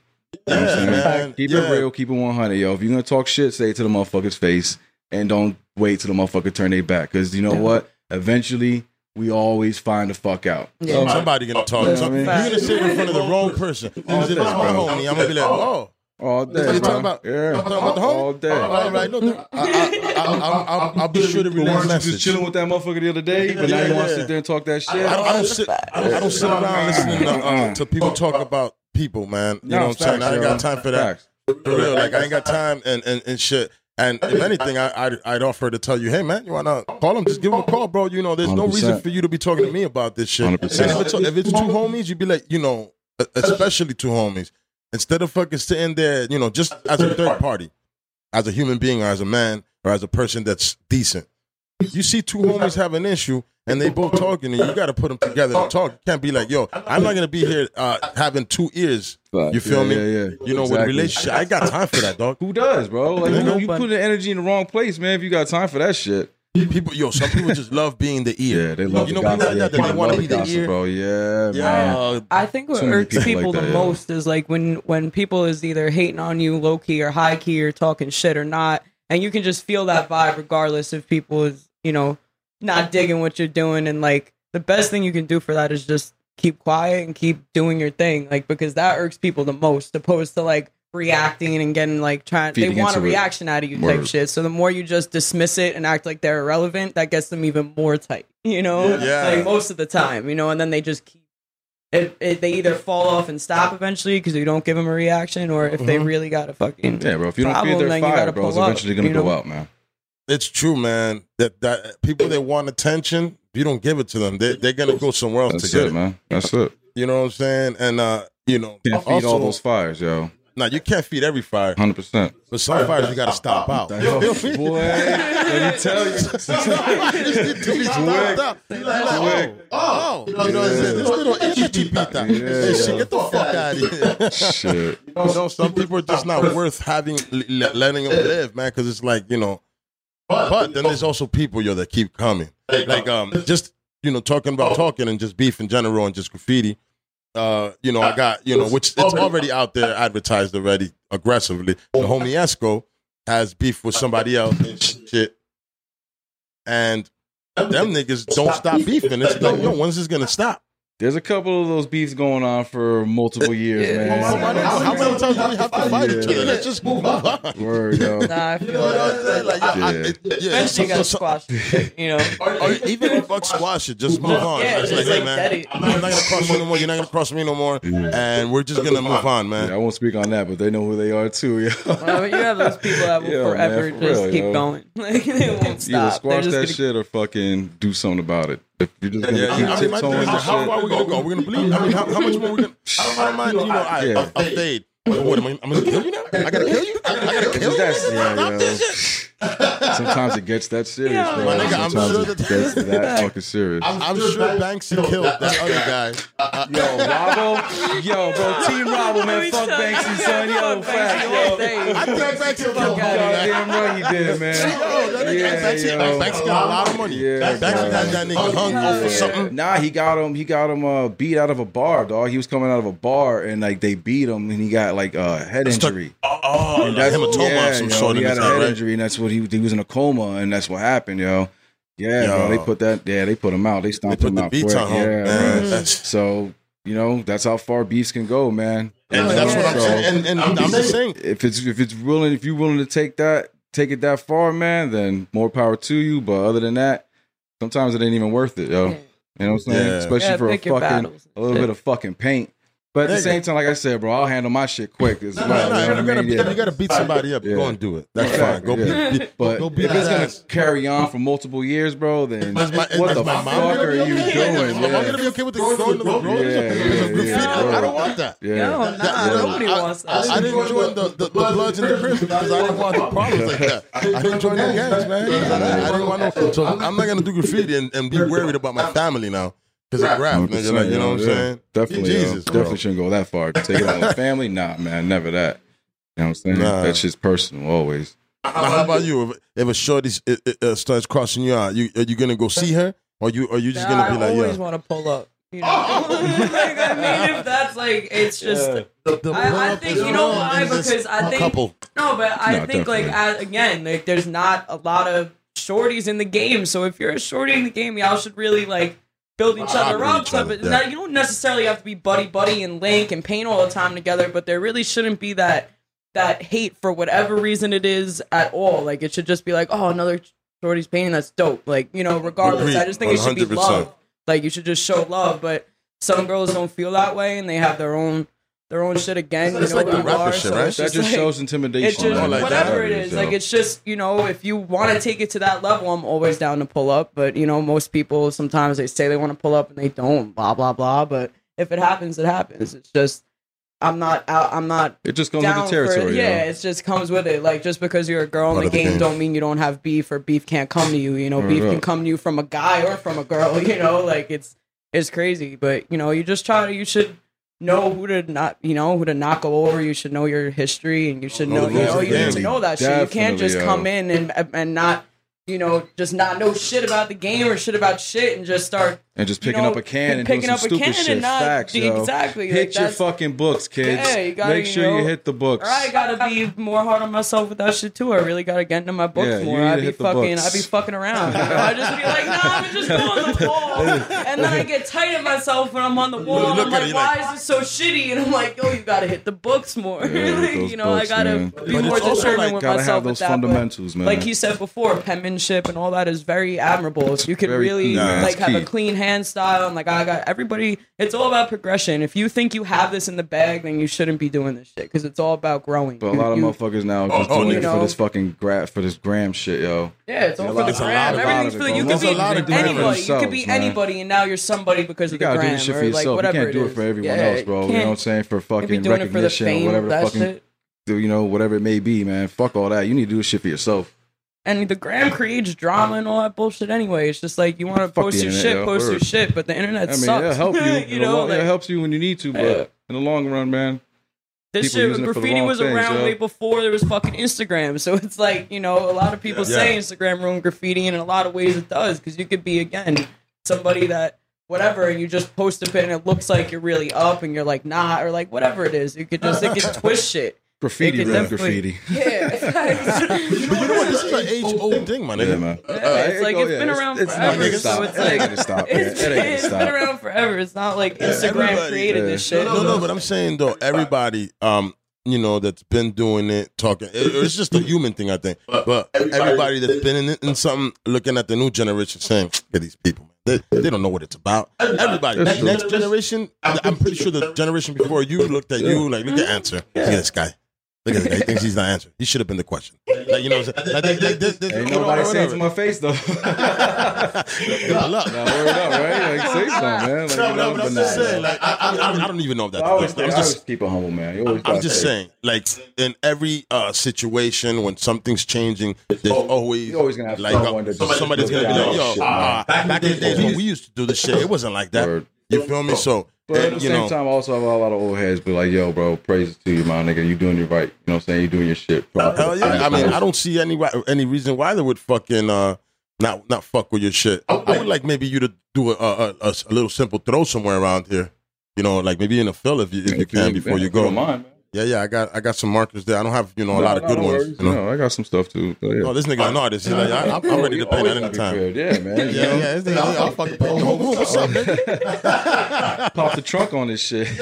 what I'm saying? Keep Yeah. it real, keep it 100, yo. If you're gonna talk shit, say it to the motherfucker's face, and don't wait till the motherfucker turn their back. Because you know Yeah. what? Eventually, we always find the fuck out. Yeah. Some- Somebody gonna talk. Yeah, Some- You're gonna sit in front of the wrong person. Is it this my homie? I'm gonna be like, oh. All day, you're talking about? Yeah, Talking about the homie? all day. All right, no, no. I, I, I, I, I'll, I'll be sure to But relay weren't the you just chilling with that motherfucker the other day? But now you want to sit there and talk that shit? I don't, I don't sit. I don't, I don't sit around listening to, uh, to people talk about people, man. You No, know what I'm saying? I ain't got time for that. Facts. For real, like I ain't got time and, and, and shit. And if anything, I, I'd, I'd offer to tell you, hey man, you wanna call him? Just give him a call, bro. You know, there's no 100%. reason for you to be talking to me about this shit. 100%. And if it's if it's two homies, you'd be like, you know, especially two homies, instead of fucking sitting there, you know, just as a third party, as a human being or as a man or as a person that's decent, you see two homies have an issue and they both talking and you got to put them together to talk. You can't be like, yo, I'm not gonna be here uh, having two ears. You feel Yeah, me? yeah, yeah. You know, with Exactly. relationship, I ain't got time for that, dog. Who does, bro? Like you, know, you put the energy in the wrong place, man. If you got time for that shit, People, yo, some people just love being the ear. yeah, they love you the know people gossip. like that that Yeah, they want to be the gossip, ear. bro. Yeah, man. Yeah, I think what So many irks people people, like that, the yeah. most is like when when people is either hating on you low key or high key or talking shit or not, and you can just feel that vibe regardless if people is you know not digging what you're doing. And like the best thing you can do for that is just keep quiet and keep doing your thing, like because that irks people the most, opposed to like reacting and getting like trying. They want a reaction out of you type shit. So the more you just dismiss it and act like they're irrelevant, that gets them even more tight. [laughs] You know, Yeah. like most of the time, you know, and then they just keep it, it, they either fall off and stop eventually because you don't give them a reaction, or if they Mhm. really got a fucking Yeah, bro. If you don't problem, feed their fire, bro, it's pull up, eventually gonna you go know? out, man. It's true, man. That that people that want attention, if you don't give it to them, they they're gonna go somewhere else That's to get it, it. man. That's it. You know what I'm saying? And uh, you know, Can't feed also, all those fires, yo. Now you can't feed every fire, Hundred percent. but some fires you gotta stop out. Me? Boy, [laughs] let me tell you. to out. You're like, oh, oh, you know what I'm saying? This little itchy pita. Yeah, shit, get the fuck out of here. Shit. You know, some people are just not worth having, letting them live, man, because it's like, you know, but then there's also people, yo, that keep coming. Like, um, just, you know, talking about talking and just beef in general and just graffiti. Uh, you know, I got, you know, which it's already out there advertised already aggressively. The homie Esco has beef with somebody else and shit. And them niggas don't stop beefing. It's like, yo, when's this gonna stop? There's a couple of those beefs going on for multiple years, Yeah. man. How many, how many times do we have to fight each Yeah. other? Let's just move on. Word, yo. Nah, I You feel know what like? Like, yo, I- Yeah. it- yeah, eventually you gotta some- squash [laughs] you know. or even if fuck squash it, just move on. Yeah, it's just like, hey man, that it- I'm not gonna cross you no more. You're not gonna cross me no more, and we're just gonna move on, Yeah, I won't speak on that, but they know who they are too, yo. Well, you have those people that will Yo, man, forever for just real, keep yo. going. [laughs] Like they won't stop. They're squash that gonna shit or fucking do something about it. If you're just Yeah, gonna yeah, keep I mean, my tiptoeing how far are we gonna go? We're gonna bleed. I mean, how, how much more we gonna? I don't mind, you know, I, Yeah. I, I fade. But what am I? I'm gonna kill you now? I gotta kill you? I gotta kill you? That's- yeah, Stop yeah. this shit. Sometimes it gets that serious, Yeah. bro. My nigga, I'm Sometimes sure it that- gets that fucking serious. I'm sure Banksy killed that other guy. Yo, Robbo, yo, bro, [laughs] Team Robbo, man, [laughs] fuck Banksy, son, yo, fact, yo. I think Banksy killed him, outta man. Goddamn right he did, man. Yo, that nigga, Yeah, Banksy, yo. Banksy got a lot of money. Yeah, Banksy bro. got that nigga oh, hung over something. Nah, he got him. He got him uh, beat out of a bar, dog. He was coming out of a bar, and like they beat him, and he got like a head Stuck- injury. Oh, And like hematoma yeah, of some yo, sort He in had his a head, head right? injury, and that's what he he was in a coma, and that's what happened, yo. Yeah, bro, they put that. Yeah, they put him out. They They stomped put him the out. beats quick. on him, Yeah, man. bro. So you know that's how far beefs can go, man. And Oh, that's what I'm So- saying. And, and I'm just saying, if it's if it's willing if you're willing to take that take it that far, man, then more power to you. But other than that, sometimes it ain't even worth it, yo. You know what I'm saying? Yeah. Especially Yeah, for a fucking battles. a little bit of fucking paint. But at the same time, like I said, bro, I'll handle my shit quick as well. no, no, you know if what I you gotta, mean? beat, Yeah. you gotta beat somebody up, Yeah. go and do it. That's Exactly, fine. Go yeah. beat, beat But go beat if it's his gonna ass. carry on for multiple years, bro, then That's my- what that's the my fuck mom. are you doing? Am I gonna be okay with the throwing the road? Yeah, yeah, graffiti? yeah. I don't want that. yeah. No, nah, nobody I, wants that. I, I didn't join the, the, the Bloods and the Crips because I didn't want no problems like that. [laughs] I didn't join no gangs, man. I, I didn't want no. So I'm not gonna do graffiti and, and be worried about my family now because of rap, nigga. Like, you know what I'm Yeah, saying? Definitely, yo. Jesus, bro. definitely shouldn't go that far. Take it on the family, nah, man, never that. You know what I'm saying? Nah. That shit's personal, always. Now, how about you? If, if a shorty uh, uh, starts crossing you out, you are you gonna go see her, or you are you just Nah, gonna be I like, I always yo? want to pull up. You know, [laughs] like, I mean, if that's like, it's just. The, the I- I think- you know why? Because I think- couple. No, but I No, think like definitely. as, again, like there's not a lot of shorties in the game. So if you're a shorty in the game, y'all should really like build each other up. each other, yeah. now you don't necessarily have to be buddy buddy and link and paint all the time together. But there really shouldn't be that that hate for whatever reason it is at all. Like it should just be like, oh, another shorty's painting. That's dope. Like you know, regardless, Agreed. I just think it should be love. Like you should just show love. But some girls don't feel that way, and they have their own their own shit again. It's you know, like the who rapper are, shit, so right? it's That just like- shows intimidation. it's just like whatever that. it is. Like it's just you know, if you want to take it to that level, I'm always down to pull up. But you know, most people sometimes they say they want to pull up and they don't. Blah blah blah. But if it happens, it happens. It's just I'm not out. I'm not It just comes down with the territory. for it. yo. Yeah, it just comes with it. Like just because you're a girl in Part the of the game, game. don't mean you don't have beef or beef can't come to you. You know, beef can come to you from a guy or from a girl. [laughs] You know, like it's it's crazy. But you know, you just try to. You should know who to not. You know who to not go over. You should know your history, and you should Know You know, you need to know that shit. You can't just Definitely, come in and and not. You know, just not know shit about the game or shit about shit, and just start And just you picking know, up a can and picking doing up some a stupid can shit. and not Facts, yo. exactly. Hit like, your fucking books, kids. Yeah, you gotta, Make sure you know, hit the books. Or I gotta be more hard on myself with that shit too. I really gotta get into my books Yeah, more. I to be fucking, books. I be fucking around. You know? I just be like, nah, I'm just go on the [laughs] wall, and then I get tight at myself when I'm on the wall. I'm like, why like- is it so shitty? And I'm like, yo, you gotta hit the books more. Yeah, [laughs] hit those you know, books, I gotta man. be But more it's determined like, with Gotta myself have with those that. fundamentals, man. like you said before, penmanship and all that is very admirable. If you could very really like have a clean hand style and like I got everybody, it's all about progression. If you think you have this in the bag, then you shouldn't be doing this shit because it's all about growing. But a lot of You- motherfuckers now just oh, oh doing you it know. for this fucking gra- for this gram shit, yo. Yeah, it's all Yeah, for the it's a lot gram. Everything's for of it, you. bro. Could be a lot of doing it for anybody. You could be anybody, and now you're somebody because You of the gotta gram do this shit or for like yourself. You can't do it for everyone Yeah, else, bro. You know what I'm saying? For fucking doing for the recognition or whatever the that fucking shit. you know, whatever it may be, man. Fuck all that. You need to do this shit for yourself. And the gram creates drama and all that bullshit anyway. It's just like you want to post your internet, shit, yo. post your shit, but the internet I mean, sucks. it'll help you. [laughs] you know, long- like, it helps you when you need to, but in the long run, man, this shit using it for the graffiti was things, around yo. way before there was fucking Instagram. [laughs] So it's like you know, a lot of people Yeah. say Instagram ruined graffiti, and in a lot of ways it does because you could be again somebody that whatever, and you just post a bit and it looks like you're really up, and you're like not, or like whatever it is. You could just it could twist shit. Graffiti, It could man, definitely- graffiti. [laughs] Yeah. But you know what? This is an age old thing, my nigga. Yeah, man. Yeah, Uh, it's like go- it's yeah, been around it's not forever, gonna so stop. it's It ain't like gonna stop. it's, man. It ain't gonna it's been around forever. It's not like Instagram everybody- created Yeah. this shit. No, no, but I'm saying though, everybody, um, you know, that's been doing it, talking, it- it's just a human thing, I think. But everybody that's been in in something, looking at the new generation, saying, "Get these people, man. They, they don't know what it's about." Everybody, That's next generation, I'm pretty sure the generation before you looked at you like, look at Ansr. Look at this guy. Look at this guy. He thinks he's not answering. He should have been the question. Like, you know, what I'm saying? like, they- they- Ain't nobody saying to my face though. [laughs] Good luck. Now word up, right? Like say something, man. Like, No, you know, no, but I'm just saying, like, I, I, I don't even know if that's. I always, I'm just keep it humble, man. I'm just say- saying, like in every uh, situation when something's changing, there's always You're always gonna have like someone uh, that somebody's gonna be like, "Yo, shit, uh, back in the days when we used to do this shit, it wasn't like that." You feel me? So, But at the you same know, time, I also have a lot of old heads be like, yo, bro, praise to you, my nigga. You doing your right. You know what I'm saying? You doing your shit. proper. hell yeah. I mean, I don't see any any reason why they would fucking uh, not not fuck with your shit. I would like maybe you to do a, a, a, a little simple throw somewhere around here. You know, like maybe in a fill if you if you can before you If don't go. mind, man. Yeah, yeah. I got I got some markers there. I don't have you know a lot of good no ones. You know? No, I got some stuff too. So, yeah. Oh, this nigga an artist. He's like, I, I'm, I'm ready to paint that Always gotta be anytime. prepared. Yeah, man. Yeah, you know? yeah, this nigga, I'll fucking pay. Yo, what's up, [laughs] nigga? Pop the trunk on this shit. [laughs]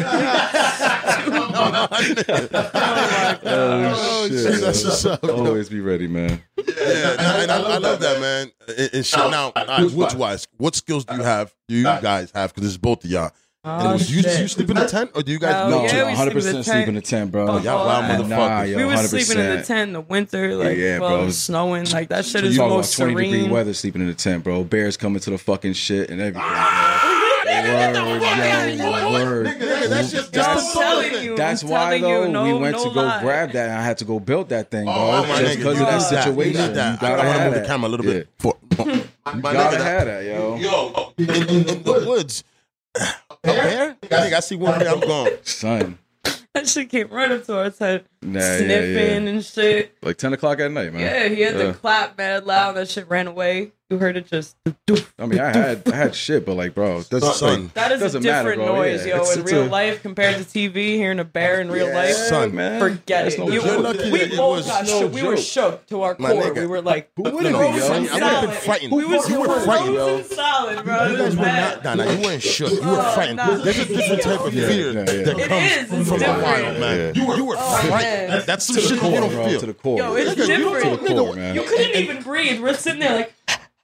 Oh, shit, shit, that's what's up. Always be ready, man. Yeah, and I, I love that, man. And, and shit, now, all right, woods wise, what skills do you have? Do you guys have? Because it's both of y'all. Oh, And do you, you shit. sleep in the tent, or do you guys? No, yeah, we No, hundred sleep in the percent sleep in the tent. tent, bro. Oh, y'all wild Nah, yo, we was 100%. sleeping in the tent in the winter, like Yeah, well, bro. it was snowing, like that shit You is talk about most twenty degree weather sleeping in the tent, bro. Bears coming to the fucking shit and everything. [laughs] Word, yo, word. that's just that's you, That's why though you, no, we went no to go lie. grab that and I had to go build that thing, oh, bro. Oh, just because of that need that. situation. You that. You gotta I want to have move the camera a little Yeah. bit. For, my You nigga, gotta that- have that, yo. Yo, in, [laughs] in, in the woods, a bear? I think I see one bear. I'm gone. Son. That shit came right up to our tent, Nah, sniffing yeah. and shit. Like ten o'clock at night, man. Yeah, he had Yeah. to clap mad loud. That shit ran away. You heard it just. I mean, I had I had shit, but like, bro, that's Son. like, That is a Doesn't matter, different bro. noise, Yeah, yo. it's- in it's real a- life compared to TV, hearing a bear in real life, Son. man. forget That's it. no You- joke. You're lucky we that it both was got no. We were joke. shook to our My core. nigga. We were like, Who wouldn't No, be, frozen yo? I would have been solid. frightened. We was you were frightened. frozen solid, bro. You guys was were bad. not, Donna. You weren't shook. You were Oh, frightened. There's a different type of fear yeah, yeah. that comes from the wild, man. You were, you oh, were frightened. man. That's some To shit the you core, don't bro. feel. To the core. Yo, it's Nigga, you couldn't even breathe. We're sitting there man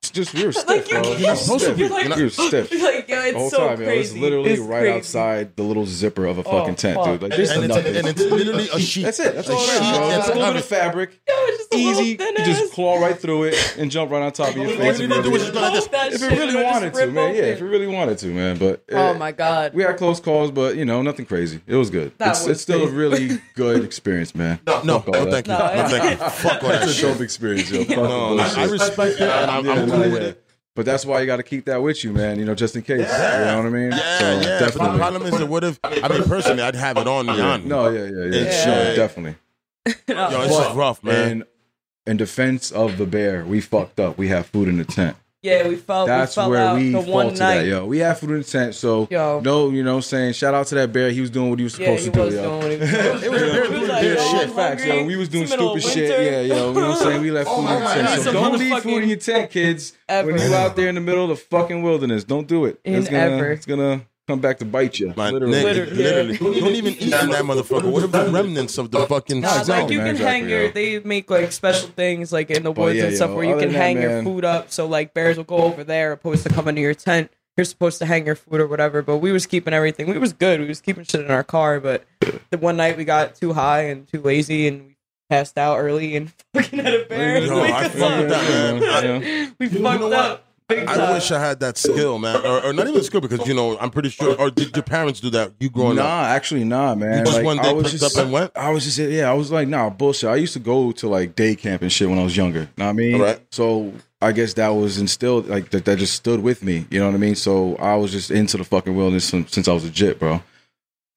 it's just we were [laughs] stiff. like you're, bro. You're not supposed to be. Like, you're stiff. [laughs] Like yo, it's so crazy. It's literally right outside the little zipper of a oh, fucking tent, dude. Like there's nothing. And it's literally a [laughs] sheet. That's it. That's a sheet. It's a little bit of fabric. It's Easy. You just claw right through it and jump right on top of your face. If you really wanted to, man. Yeah, if you really wanted to, man. But oh my god, we had close calls, but you know nothing crazy. It was good. It's, still a really good experience, man. No, no, thank you. Fuck all that. It's dope experience, yo. No, I respect that. I'm cool yeah. with it. But that's why you got to keep that with you, man. You know, just in case. Yeah. You know what I mean? Yeah, so, yeah. Definitely. The problem is, it would have. I mean, personally, I'd have it on me. Yeah. No, yeah, yeah, yeah. yeah. Sure, definitely. [laughs] Yo, it's but, rough, man. In, in defense of the bear, we fucked up. We have food in the tent. Yeah, we felt. That's we felt where we the one night. That, yo. We had food and tent, so yo. no, you know, what I'm saying shout out to that bear. He was doing what he was supposed yeah, he to [laughs] was do. Yo. Doing it. it was bear like, shit. Hungry. Facts, yo. We was doing stupid shit. Yeah, yo. You know what I'm saying? We left [laughs] oh, food in the tent. So don't leave food in your tent, kids. Ever. When you out there in the middle of the fucking wilderness, don't do it. In it's gonna, ever. It's gonna come back to bite you. Literally, nigga, literally. Yeah. don't even eat in that motherfucker. What are the remnants of the fucking? Nah, like you can hang your. Yo. They make like special things like in the woods yeah, and stuff yo, where you can hang your food up. So like bears will go over there opposed to coming to your tent. You're supposed to hang your food or whatever, but we was keeping everything. We was good. We was keeping shit in our car, but the one night we got too high and too lazy and we passed out early and [laughs] fucking had a bear. Yo, like, I fucked up, [laughs] man. We fucked up. I wish I had that skill, man, or, or, not even skill, because you know I'm pretty sure. Or did your parents do that? You growing nah, up? Nah, actually, nah, man. You just like, one day picked just, up and went. I was just yeah, I was like, nah, bullshit. I used to go to like day camp and shit when I was younger. Know what I mean? Right. So I guess that was instilled, like that, that just stood with me. You know what I mean? So I was just into the fucking wilderness since, since I was a jit, bro.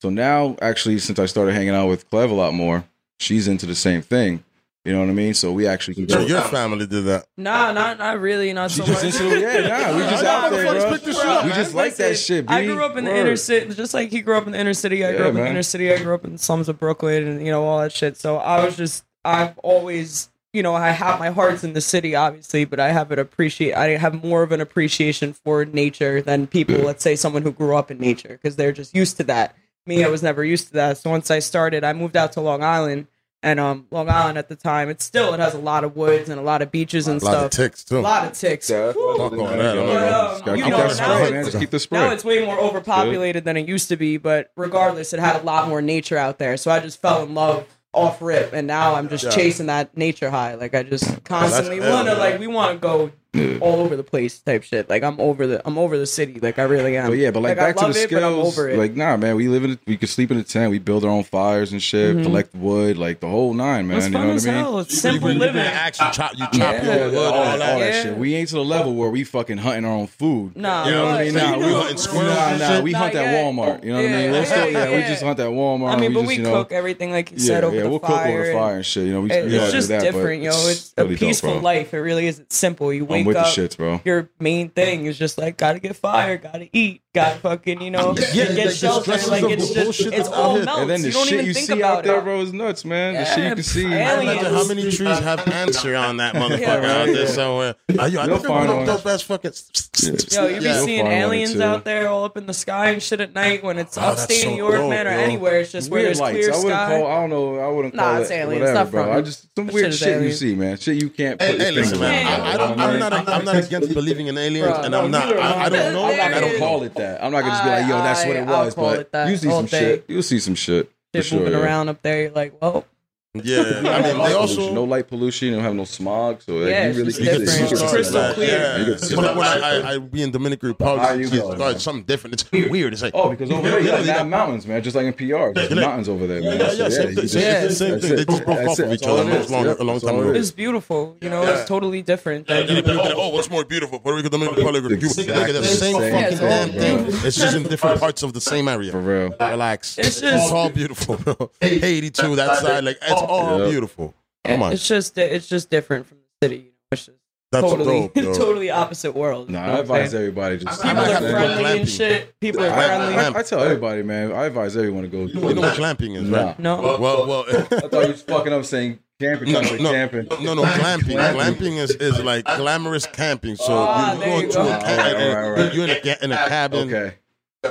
So now, actually, since I started hanging out with Clev a lot more, she's into the same thing. You know what I mean? So we actually can. So your out. family did that? Nah, not not really, not so much. yeah, nah, we [laughs] just out there, bro. We man. just like that shit. B. I grew up in Word. the inner city, just like he grew up in the inner city. I grew up man. in the inner city. I grew up in the slums of Brooklyn, and you know all that shit. So I was just, I've always, you know, I have my heart's in the city, obviously, but I have an appreciate, I have more of an appreciation for nature than people. let's say someone who grew up in nature because they're just used to that. Me, I was never used to that. So once I started, I moved out to Long Island and um, Long Island at the time. It still it has a lot of woods and a lot of beaches and stuff. A lot of ticks too. A lot of ticks. Yeah, um, now, it's, keep the now it's way more overpopulated than it used to be. But regardless, it had a lot more nature out there. So I just fell in love off rip, and now I'm just yeah. chasing that nature high. Like I just constantly want to like we want to go yeah. all over the place type shit. Like I'm over the I'm over the city. Like I really am. But yeah, but like, like back to the it, skills. Like nah, man, we live in we can sleep in a tent. We build our own fires and shit. Mm-hmm. Collect wood, like the whole nine, man. It's you know what I mean? It's simple you, living. Action, chop, you chop yeah, yeah, wood, all, all, that, all that shit. We ain't to the level where we fucking hunting our own food. Nah, you know what I mean? Nah, we hunting squirrels. Nah, nah, we hunt at Walmart. You know what I mean? Yeah, we just hunt at Walmart. I mean, but we cook everything like you said over the fire. Yeah, we'll cook over the fire and shit. You know, we it's just different, yo. It's a peaceful life. It really isn't simple. You wait with up, the shits, bro. Your main thing is just like gotta get fired, gotta eat, gotta fucking you know yeah, get like shelter. Like it's just it's all melts. And then the you don't shit even you think see out there, it. bro, is nuts, man. Yeah, the shit you can see. Aliens. How many trees have cancer on that [laughs] motherfucker yeah, right. out there somewhere? Are you, I fucking. [laughs] Yo, you be seeing aliens out there all up in the sky and shit at night when it's oh, upstate New York, man, or anywhere. It's just where there's clear sky. I don't know. I wouldn't call it. Nah, it's aliens. Whatever, bro. I just some weird shit you see, man. Shit you can't put. Hey, listen, man. I don't. I'm not not. I'm, I'm not against believing in aliens, and I'm not. I, I, don't know. I'm not, I don't call it that. I'm not gonna just be like, yo, that's what it was. But you see some shit. You see some shit. Shit moving around up there. You're like, well, yeah, [laughs] I mean, they also no light pollution. You don't have no smog, so yeah, you really get it. It's crystal clear. Yeah. yeah. When, I, when I, I, be in Dominican Republic, it's something different. It's weird. It's like oh, because over there, yeah, like, mountains, man. Just like in PR, there's mountains over there, man. Yeah, yeah, so, yeah. Just, yeah. Same thing. They just broke off of each other a long time ago. It's beautiful. You know, it's totally different. Oh, what's more beautiful, Puerto Rico, Dominican Republic, or the same fucking damn thing. It's just in different parts of the same area. For real, relax. It's all beautiful, bro. Haiti too. That side, like oh, yep. beautiful. Come on. It's just it's just different from the city. It's just That's totally dope, [laughs] totally opposite world. Nah, you know I advise everybody just people are friendly and shit. People are friendly. I, I, I, tell everybody, man. I advise everyone to go. You, know what glamping is, right? No. Well, well. I thought you was fucking up saying Camping, no, no, camping. no, no, glamping. glamping is, is like glamorous camping. So ah, oh, you're going go. to a cabin. You're in a, in a cabin. Okay.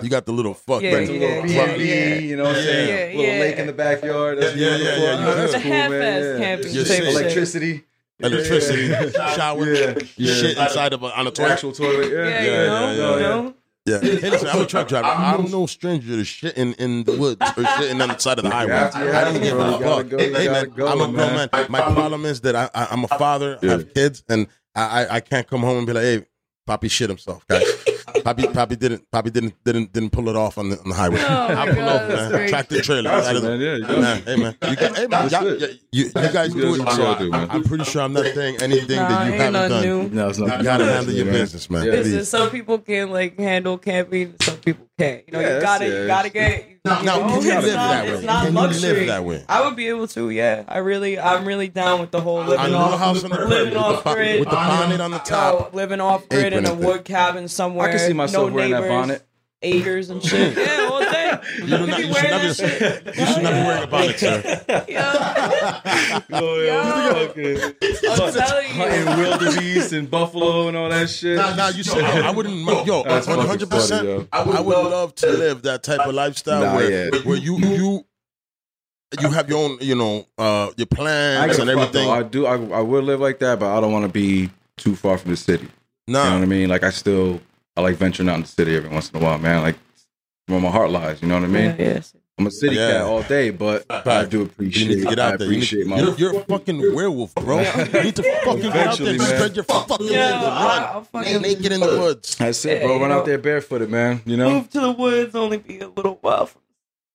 You got the little fuck, yeah, yeah, little yeah, yeah, you know what I'm saying? Yeah, little lake in the backyard. That's yeah, yeah, yeah, yeah. That's the cool, man. Yeah. Camping You're. Electricity. Electricity, shower, yeah, yeah. shit inside of a, on a toilet. Actual toilet, yeah, yeah, yeah, yeah, yeah, yeah. Hey, listen, I'm a truck driver. I'm, I'm no stranger to shitting in the woods or shitting on the side of the highway. After I didn't give a fuck. Hey, man, go, I'm a grown man. My problem is that I, I, I'm a father, yeah. I have kids, and I, I can't come home and be like, hey, Poppy shit himself, guys. Poppy, Poppy didn't, Poppy didn't, didn't, didn't pull it off on the, on the highway. Oh, [laughs] I pull God, over, that's man. very Tractor trailer. Got That you, is- man. Yeah, you Man, hey man, you, got, hey man, That's y'all- you, you guys do it. What I do, man. I, am pretty sure I'm not saying anything Nah, that you haven't done. new. No, it's not. You gotta handle your business, man. Yeah. Please. Listen, some people can like handle camping, some people can't. You know, Yeah, you gotta, it. you gotta get. You Now, know, can you it's live not, that it's way? not Can you live luxury. that way? I would be able to. Yeah, I really, I'm really down with the whole living On off, Little House on the Prairie living with the, off bo- grid, with the bonnet on the Yo, top. living off grid in Apron a and wood cabin somewhere. I can see myself no wearing that neighbors, bonnet. Acres and shit. [laughs] yeah, all day. You, do not, be you, should wearing never, that shit. you should never wear a bonnet, sir. Yeah, Oh, yeah, fucking I'm telling hunting you. wildebeest and buffalo and all that shit. Now, now you said I wouldn't. Yo, That's one fucking hundred funny, percent. yo. I would love to live that type of lifestyle Nah, where, yeah. where you you you have your own, you know, uh, your I plans give and a fuck, though. everything. I do. I, I would live like that, but I don't want to be too far from the city. You know what I mean? Like I still, I like venturing out in the city every once in a while, man. Like where my heart lies. You know what I mean? Yeah, yes. I'm a city oh, Yeah. cat all day, but I do you appreciate. need to get I out there. You need, appreciate my. you're, you're a fucking werewolf, bro. [laughs] You need to fucking get out there man. spread your fucking Yeah, wings and I- run. I'll fucking naked in the woods. That's it, bro. you Run know- out there barefooted, man. You know. Move to the woods, only be a little while from.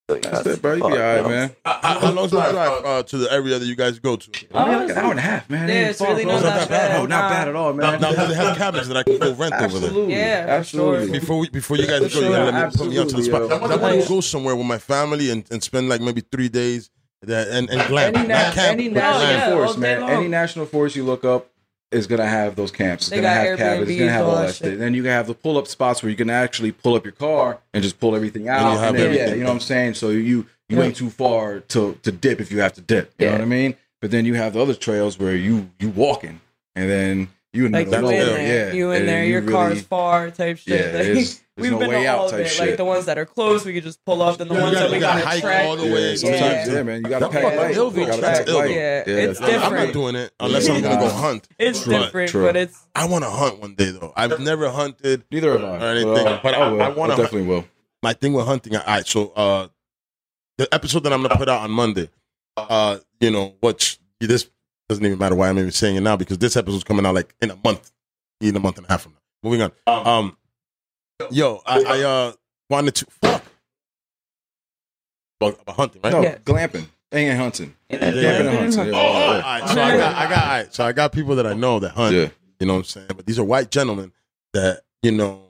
That's it, bro. You be all right, man. How, how long's the drive uh, to the area that you guys go to? I mean, like an hour and a half, man. Yeah, it's really bro. not that bad. Oh, not bad at all, man. now do they have cabins that I can go rent over there? Absolutely. Yeah, absolutely. Before we, before you guys go, For you gotta let me put me onto the spot. Absolutely, I want to go somewhere with my family and, and spend like maybe three days that and, and glam. Any, na- Not camp, any but national glam. forest, man. Any national forest you look up is gonna have those camps. It's They gonna got have cabins. It's gonna have all all that that shit. shit. Then you can have the pull up spots where you can actually pull up your car and just pull everything out. you have and then, yeah, you know what I'm saying. So you you Yeah. ain't too far to to dip if you have to dip. You know what I mean? But then you have the other trails where you you walking and then you in the middle you in there, Yeah, you in and there, you your really- car's far type shit. Yeah, Like, it's- we've no been way to out all of type it. shit. Like the ones that are closed, we could just pull up, and the You ones gotta- that we gotta got hike track. all the way Yeah, sometimes. yeah, man. You gotta That pack fucking light. ill, You gotta That's pack ill, light. though. Yeah, it's I'm not doing it unless I'm gonna go hunt. It's True. different, True. but it's I want to hunt one day though. I've never hunted. Neither have I. Or anything, But, uh, but I- I, will. I wanna- definitely will. My thing with hunting. All right, so uh, the episode that I'm gonna put out on Monday. Uh, you know, which this doesn't even matter why I'm even saying it now because this episode's coming out like in a month, in a month and a half from now. Moving on. Um, yo, I, I uh wanted to fuck about, about hunting, right? No, Yeah. glamping. Ain't hunting. yeah, Glamping and hunting. yeah. Yeah, Oh, all right. So I got, I got, all right. So I got people that I know that hunt. Yeah. You know what I'm saying? But these are white gentlemen that you know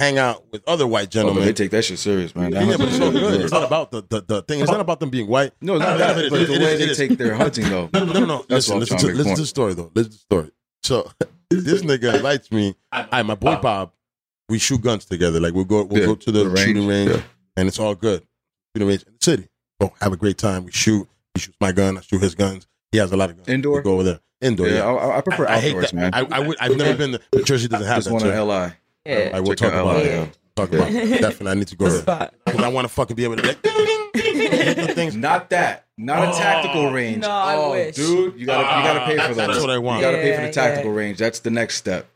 hang out with other white Oh, but gentlemen. they take that shit serious, man. That yeah, but it's hunting so is good. It's not about the, the, the thing. It's not about them being white. No, it's not No, that. it is, But it the is, way it they is. take their hunting, though. No, no, no. That's listen, what I'm listen trying to, to make listen to the story though. Listen to the story. So [laughs] this nigga invites me. I, my boy Bob. We shoot guns together. Like we'll go, we'll Yeah, go to the, the range, shooting range, yeah. and it's all good. Shooting range in the city. Go have a great time. We shoot. He shoots my gun. I shoot his guns. He has a lot of guns. Indoor? We go over there. Indoor. Yeah, Yeah. I, I prefer I hate outdoors, that. man. I, I would. I've never been. To, but Jersey doesn't have Just that. one so in LI. yeah. I will Check talk about LI, it. yeah. Talk about it. [laughs] Definitely, I need to go The there because I want to fucking be able to like hit [laughs] the things. Not that. Not a oh, tactical range. No, I oh, wish. dude, you gotta you gotta pay for ah, that. That's what I want. You gotta pay for the tactical yeah. range. That's the next step.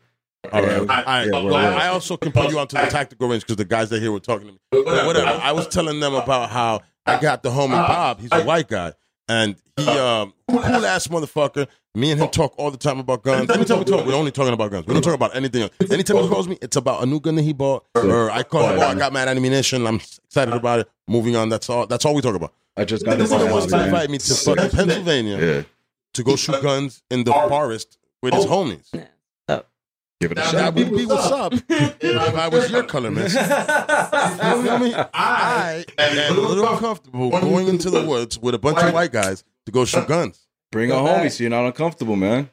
All right. Yeah, I, yeah, well, we're- I also can put you onto the tactical range because the guys that here were talking to me. But whatever. I was telling them about how I got the homie Bob. He's a white guy. And he, um, cool ass motherfucker. Me and him talk all the time about guns. Anytime we talk, we're only talking about guns. We don't talk about anything else. Anytime he calls me, it's about a new gun that he bought, or I call him, oh, I got mad ammunition. I'm excited about it. Moving on. That's all. That's all we talk about. I just got This this nigga wants to invite me to fucking Pennsylvania Yeah, to go shoot guns in the forest with his homies. Give it a That shot. would be what's up [laughs] if I was your color, miss. [laughs] You feel me? I am a little uncomfortable going into the woods with a bunch of white guys to go shoot guns. Bring a homie so you're not uncomfortable, man.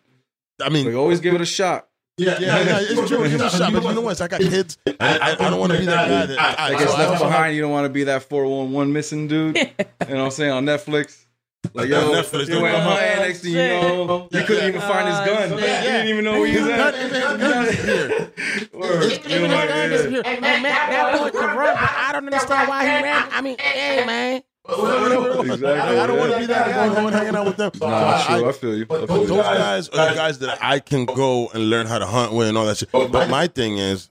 I mean, we always give it a shot. yeah, yeah, yeah it's true. Give it a shot, but you know what? I got kids. I, I, I don't want to be that guy that I, I so guess left behind. You don't want to be that 411 missing dude. [laughs] You know what I'm saying on Netflix. Like yo, Netflix, you went don't- hunting. Next thing you know, you couldn't even find his oh, gun. Oh, You didn't even know where he was Not at. [laughs] even his gun is here. Word. You know, yeah. Hey man, that, that boy can run, but I don't understand why he ran. I mean, hey man, Exactly, I, I don't want to be that guy going hanging out with them. So Nah, I- true. I- I feel you. I feel those you. guys are the guys that I can go and learn how to hunt with and all that shit. But my thing is,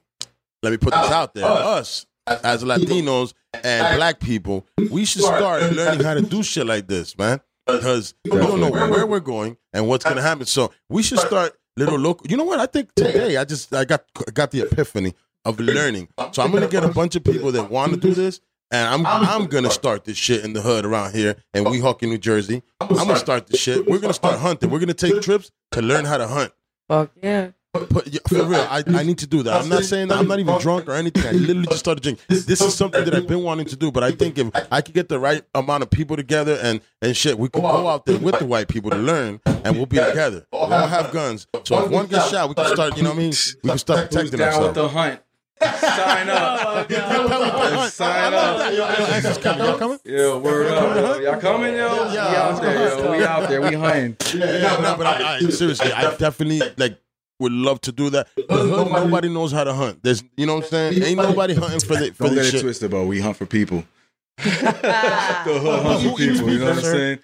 let me put this out there: us as Latinos and Black people, we should start learning how to do shit like this, man. Because we don't know where we're going and what's gonna happen. So we should start little local. You know what? I think today I just I got got the epiphany of learning. So I'm gonna get a bunch of people that want to do this. And I'm I'm gonna start this shit in the hood around here in Weehawken, New Jersey. I'm gonna start this shit. We're gonna start hunting. We're gonna take trips to learn how to hunt. Fuck yeah. But yeah, for real, I, I need to do that. I'm not saying that I'm not even drunk or anything. I literally just started drinking. This is something that I've been wanting to do. But I think if I could get the right amount of people together and and shit, we could go out there with the white people to learn, and we'll be together. We all have guns, so if one gets shot, we can start. You know what I mean? We can start Who's protecting down with the hunt? Sign up. [laughs] Sign up. Yo, Ansr's coming. Y'all coming? Yo, word up. yo. Y'all coming, yo? We out there, yo. We out there. We hunting. Yeah, no, but I, I, seriously, I definitely like would love to do that. The hood, nobody knows how to hunt. There's, you know what I'm saying? Ain't nobody hunting for the for Don't this get it shit. twisted, bro. We hunt for people. [laughs] the hood hunt for people. You know what I'm saying?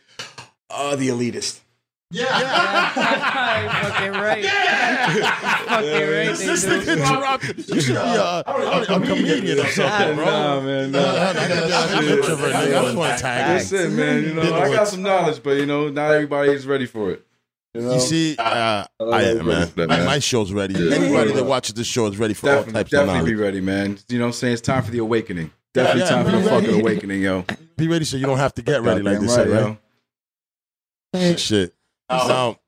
Uh, the elitist. Yeah. Fucking right. fucking right. they This do. nigga dropped. You should be a, a, a comedian or something, bro. Nah, man. Nah. I'm introvert, nigga. I just want to tag. That's it, man. You know, I got some knowledge, but you know, not everybody is ready for it. You know, You see, uh, I am, man. that, man. My show's ready. Anybody that watches this show is ready for all definitely, types of definitely be ready, man. You know what I'm saying? It's time for the awakening. Definitely Yeah, time for the ready. fucking awakening, yo. Be ready so you don't have to get ready like Goddamn they said, right, right? yo. [laughs] Shit. Now,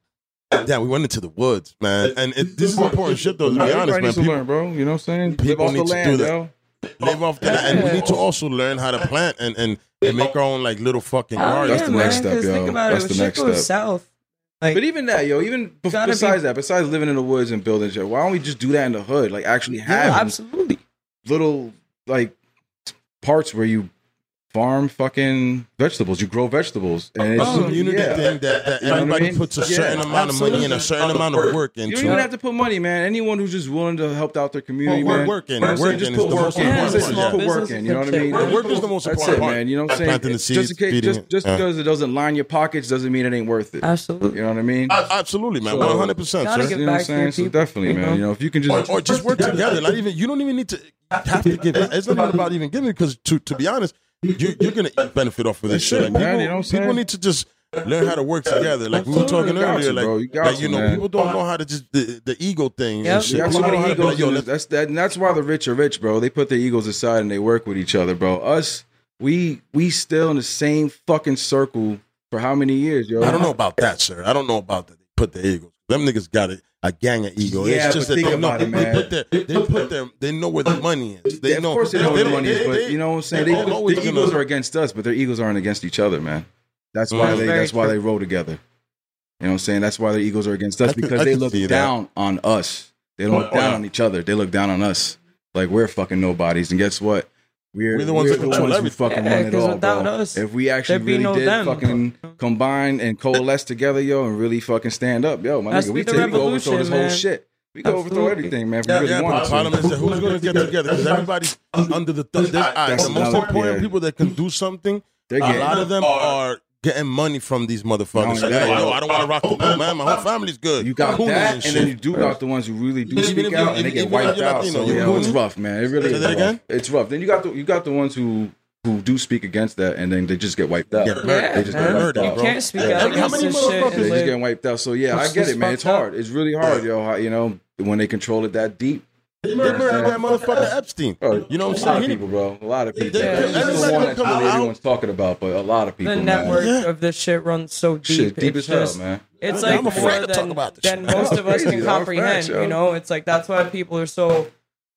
yeah, we went into the woods, man. And it, this is important shit, though, to be honest, Everybody man. needs to People learn, bro. You know what I'm saying? Live people off the need to land, do that. yo. live off the And we need to also learn how to plant and, and, and make our own, like, little fucking Oh, gardens. That's the man, next step, 'cause yo. That's the next step. south. Like, But even that, yo, even be- besides that, besides living in the woods and building shit, why don't we just do that in the hood? Like actually have yeah, absolutely. little like parts where you farm fucking vegetables. You grow vegetables, and it's It's a community yeah. thing that, that You know I everybody mean? puts a Yeah, certain amount of money and a certain amount of work You into. You don't even have to put money, man. Anyone who's just willing to help out their community, Well, man. work in, You know what I'm saying? work just put work in. important That's it, Just put work in. You know what I mean? Work- work is the most That's important it, part. man. You know what I'm saying? Planting the just seeds, in case, just, just Yeah. because it doesn't line your pockets doesn't mean it ain't worth it. Absolutely. You know what I mean? A- Absolutely, man. One hundred percent, Gotta sir. get You know what I'm back to your saying? So definitely, man. You know, if you can just or just work [laughs] together. Not even you don't even need to have to give. It's not even about even giving because to to be honest, you, you're gonna benefit off of this shit. it, Like, man. people, You know what I'm people need to just learn how to work together. Like we were talking earlier, to, like. You like you know, man. people don't know how to just the, the ego thing Yep. and shit. You got so People don't many know how to be egos. like, yo, in let's- this- that's that, and that's why the rich are rich, bro. They put their egos aside and they work with each other, bro. Us, we we still in the same fucking circle for how many years, yo? I don't know about that, sir. I don't know about that. They put the egos. Them niggas got a, a gang of ego. Yeah, it's just but that they know about it, they man. put their they put their they know where the money is. They Yeah, of know. course they know where the money is, but they- you know what I'm saying? they They, don't always their gonna- egos are against us, but their egos aren't against each other, man. That's why Mm. they. That's why they roll together. You know what I'm saying? That's why their egos are against us I because I they look see that. down on us. They don't look Oh, down on each other. They look down on us. Like we're fucking nobodies. And guess what? We're, We're the ones that control who everything. fucking Yeah, run it 'cause all, without bro. us, if we actually really no did them. fucking combine and coalesce together, yo, and really fucking stand up, yo, my That's nigga, we the take we overthrow revolution, this whole shit. We go overthrow everything, man. If Yeah, we really yeah, but wanted the to. problem is that who's going to get together? Because everybody's under the thumb. There's, all right, the most important yeah. people that can do something, They're a lot of them are getting money from these motherfuckers. No, So yeah, they're like, yo. yo, I don't want to rock the boat, man. My whole oh, family's good. You got Coonies that, and and then you do got the ones who really do Even speak if you- out, and they get wiped out. Latino, So you're you know, it's rough, man. It really Say is that rough. again? It's rough. Then you got the you got the ones who who do speak against that, and then they just get wiped out. Yeah, They just get wiped You out. You bro. can't speak Yeah. out How against many this shit. motherfuckers- They just live. getting wiped out. So yeah, I get it, man. It's fucked up. hard. It's really hard, yo. You know, when they control it that deep. They murdered that motherfucker Epstein. Bro, You know what I'm lot saying? of people, bro. A lot of people. They- man. This is the one will that's come really out. everyone's talking about, but a lot of people. The man. network Yeah. of this shit runs so deep. Shit, deep it's as hell, man. It's like I'm afraid more to talk than, about this than shit. most of us can yo. comprehend. Facts, you know, it's like that's why people are so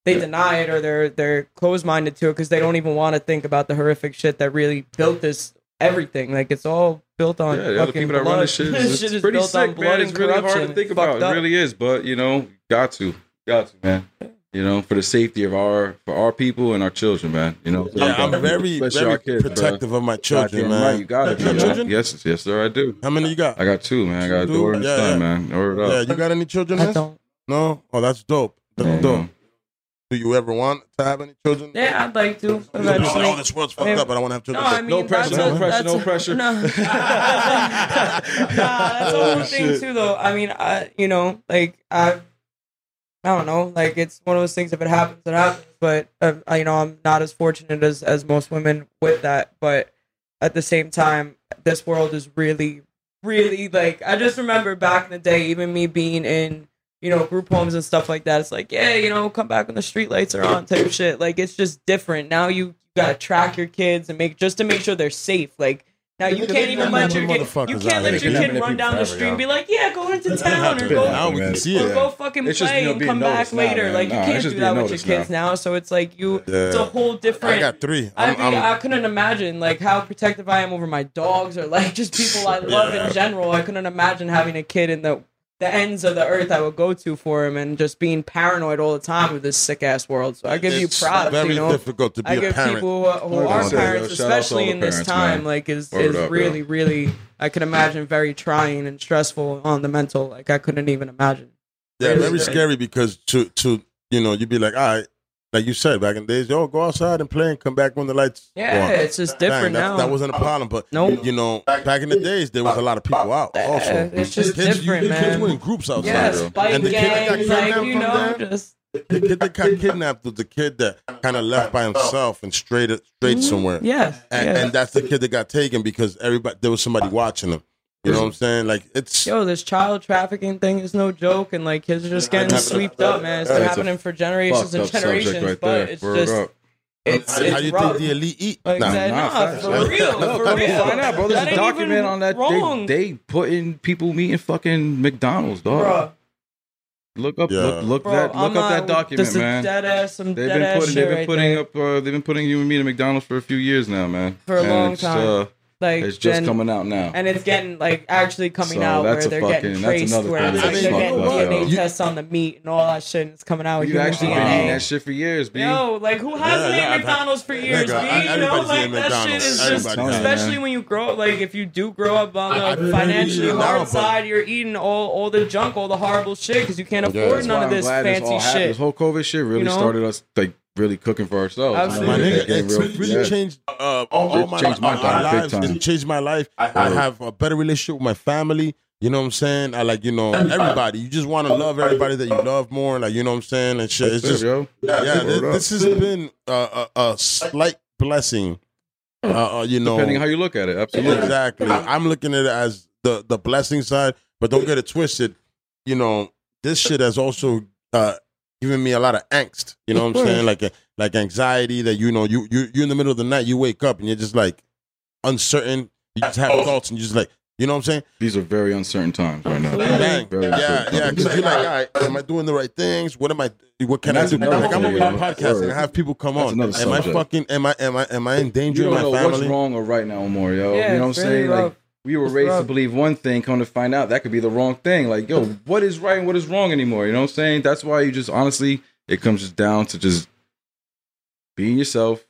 they deny it or they're they're closed minded to it because they don't even want to think about the horrific shit that really built this everything. Like it's all built on Yeah, fucking people that blood. run this shit, [laughs] This is, shit it's is pretty built on sick, blood man. and It's really hard to think about. It really is, but you know, got to, got to, man. You know, for the safety of our for our people and our children, man. You know, Yeah, I'm very, very our kids, bro. protective of my children, Goddamn man. Right, you got it. You got children? Yes, yes, sir. I do. How many you got? I got two, man. I got a Two? daughter and Yeah, son, yeah. man. Order it Yeah, up. you got any children? I don't. No. Oh, that's dope. That's Yeah, dope. man. do you ever want to have any children? Yeah, I'd like to You're like, eventually. oh, this world's fucked Yeah. up. I want to have No, children. I mean No pressure, no a- pressure, no pressure. [laughs] No. nah, that's the whole thing [laughs] too, though. I mean, I you know, like I, I don't know, like it's one of those things. If it happens, it happens. But uh, you know, I'm not as fortunate as as most women with that. But at the same time, this world is really, really like. I just remember back in the day, even me being in. You know, group homes and stuff like that. It's like, yeah, you know, come back when the street lights are on, type shit. Like, it's just different. Now you gotta track your kids and make just to make sure they're safe. Like now you can't even let your kid you can't let your kid run down the street and be like, yeah, go into town or go Now we can see or it. go fucking It's just, play you know, and come back noticed now, later. like you Nah, can't do that with your kids now. now. So it's like you Yeah. it's a whole different I got three. I, I'm, mean, I'm, I couldn't imagine like how protective I am over my dogs or like just people I [laughs] love Yeah. in general. I couldn't imagine having a kid in the the ends of the earth I would go to for him and just being paranoid all the time with this sick ass world. So I give you it's props. very you know, difficult to be I a give parent. people who, who are 100%, parents, yo. Shout out to all especially the in this parents, time, man. like is Word is up, yo. really really. I can imagine very trying and stressful on the mental. Like I couldn't even imagine. Yeah, Very very scary. scary because to to you know you'd be like, all right, like you said back in the days, yo, go outside and play and come back when the lights. Yeah, it's just Bang, different now. That wasn't a problem, but Nope. you know, back in the days there was a lot of people out. Also, Yeah, it's just kids, different, you, Kids were in groups outside. Yes, bro. bike And the kid that got gangs, like kidnapped you from know, there? just The kid that got kidnapped was the kid that kind of left by himself and straight straight mm-hmm. somewhere. yes, And, yes. and that's the kid that got taken because everybody there was somebody watching him. You know what I'm saying? Like it's Yo, this child trafficking thing is no joke, and like kids are just getting swept up, man. It's been it's happening for generations and generations, right but there. it's Word just up. it's how, it's how you rough. think the elite eat? Like Nah. that, Nah, nah, facts. for real, No, for real. Find out, bro. There's That a document on that. Wrong, They, they putting people meeting fucking McDonald's, dog. Bruh. Look up, Yeah. look, look Bro, that, I'm look up that document, man. Dead ass, some They've dead been putting, shit they've been putting there. up, uh, they've been putting you and me to McDonald's for a few years now, man. For a And long time. Uh, like it's just then- coming out now. and it's getting like actually coming So out that's where a they're getting fucking- that's traced, another where thing they're getting DNA tests on the meat and all that shit. And it's coming out You human actually been eating that shit for years, B. Yo, like who hasn't Yeah, eaten McDonald's for years, Nigga, B? I- You know, like eating that shit is just, Everybody has. especially man. when you grow, like if you do grow up on I- I the financially you now, hard side, you're eating all all the junk, all the horrible shit because you can't afford none of this fancy shit. This whole COVID shit really You know? started us like really cooking for ourselves. Absolutely. My Yeah, nigga, Getting it's really yeah. changed uh, all my, changed my our life big lives. time. It changed my life. I have a better relationship with my family. You know what I'm saying? I like, you know, everybody. You just want to love everybody that you love more. Like, you know what I'm saying? And shit. It's just, it, yo. yeah, Word this, this has been a, a, a slight blessing. Uh, uh, you know, Depending on how you look at it, absolutely. exactly. I'm looking at it as the the blessing side, but don't get it twisted. You know, this shit has also uh, given me a lot of angst. You know what I'm saying? Like uh, like anxiety that you know you you you're in the middle of the night, you wake up and you're just like uncertain. You just have thoughts and you're just like, you know what I'm saying? These are very uncertain times right now. Bang. Very Yeah, yeah. Because you're like, all right, am I doing the right things? What am I? What can And I do? Like I'm thing, on my podcast and I have people come on. another Am I fucking? Am I? Am I? Am I in danger You don't my know family? what's wrong or right now more, yo. Yeah, you know what I'm it's really saying? Like rough. We were It's raised to believe one thing, come to find out that could be the wrong thing. Like, yo, what is right and what is wrong anymore? You know what I'm saying? That's why you just honestly, it comes just down to just being yourself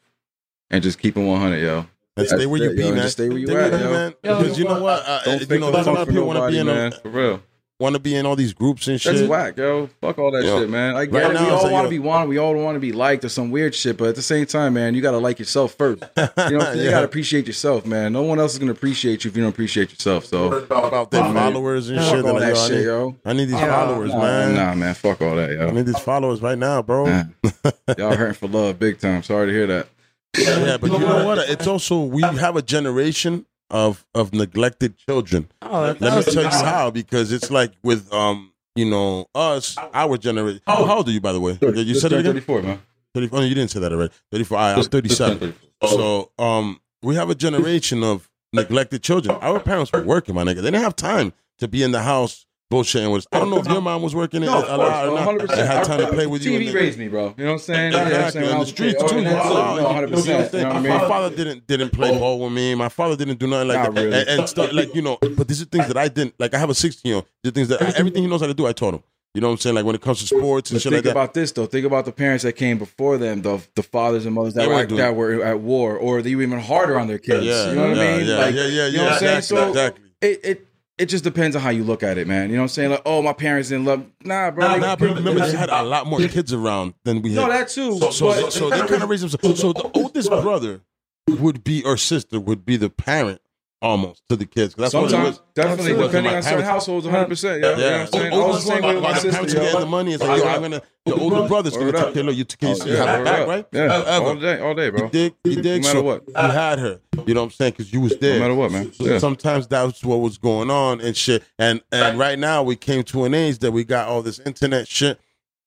and just keeping 100, yo. And stay where you it, be, yo. man. Stay where you Stay at, where yo. man. Because you know what? Don't you fake know, there's a lot of people want to nobody, be in man. a, For real. Want to be in all these groups and shit. That's whack, yo. Fuck all that Yo. shit, man. I get Right it. now, we all like, want to be wanted. We all want to be liked or some weird shit, but at the same time, man, you got to like yourself first. You know what You [laughs] got to appreciate yourself, man. No one else is going to appreciate you if you don't appreciate yourself. So, about man. followers and fuck shit. all that yo, I shit, need- yo. I need these Yeah. followers, Nah, man. Nah, man. Fuck all that, yo. I need these followers right now, bro. Nah. [laughs] Y'all hurting for love big time. Sorry to hear that. yeah, but you know what? It's also we have a generation of of neglected children. Oh, Let that me tell you how, because it's like with um, you know, us, our generation. How, how old are you, by the way? You said it again. 34, man. 34. Oh, you didn't say that already. 34. I, I'm 37. So um, we have a generation of neglected children. Our parents were working, my nigga. They didn't have time to be in the house bullshitting was. I don't know if your mom was working lot or not. 100%. They had time to play with you. TV raised me, bro. You know what I'm saying? Exactly. Yeah, I'm saying, on the streets oh, too. that's it. Wow. No, 100%. You know what I mean? My father didn't didn't play ball with me. My father didn't do nothing like Not that. really. And, and stuff like you know. But these are things that I didn't like. I have a 16 year old. The things that everything he knows how to do, I taught him. You know what I'm saying? Like when it comes to sports and But shit think like that. about this though. Think about the parents that came before them, the the fathers and mothers that were that were at war, or they were even harder on their kids. Yeah, you know what yeah, I mean? yeah, like, yeah, yeah, You know what I'm saying? exactly, So it, it it just depends on how you look at it, man. You know what I'm saying? Like, oh, my parents didn't love. Nah, bro. Nah, Like, nah, but remember they had a lot more kids around than we had. no, that too. So, so, but, they, so they kind of raised themselves. So the oldest brother would be, or sister would be the parent almost to the kids. 'Cause That's what it sometimes was. definitely Absolutely. depending on certain parents- households, 100. percent Yeah, you know what I'm saying. I was the Oldest same one, way with my my sister. parents getting the money. It's like, yo, I'm gonna. The older brother's gonna take up. care of you. Can you, Oh, you have her back, right? Yeah, However, all day, all day, bro. You dig? You dig? No matter what. You had her. You know what I'm saying? Because you was there. No matter what, man. So Yeah. Sometimes that's what was going on and shit. And and right now we came to an age that we got all this internet shit,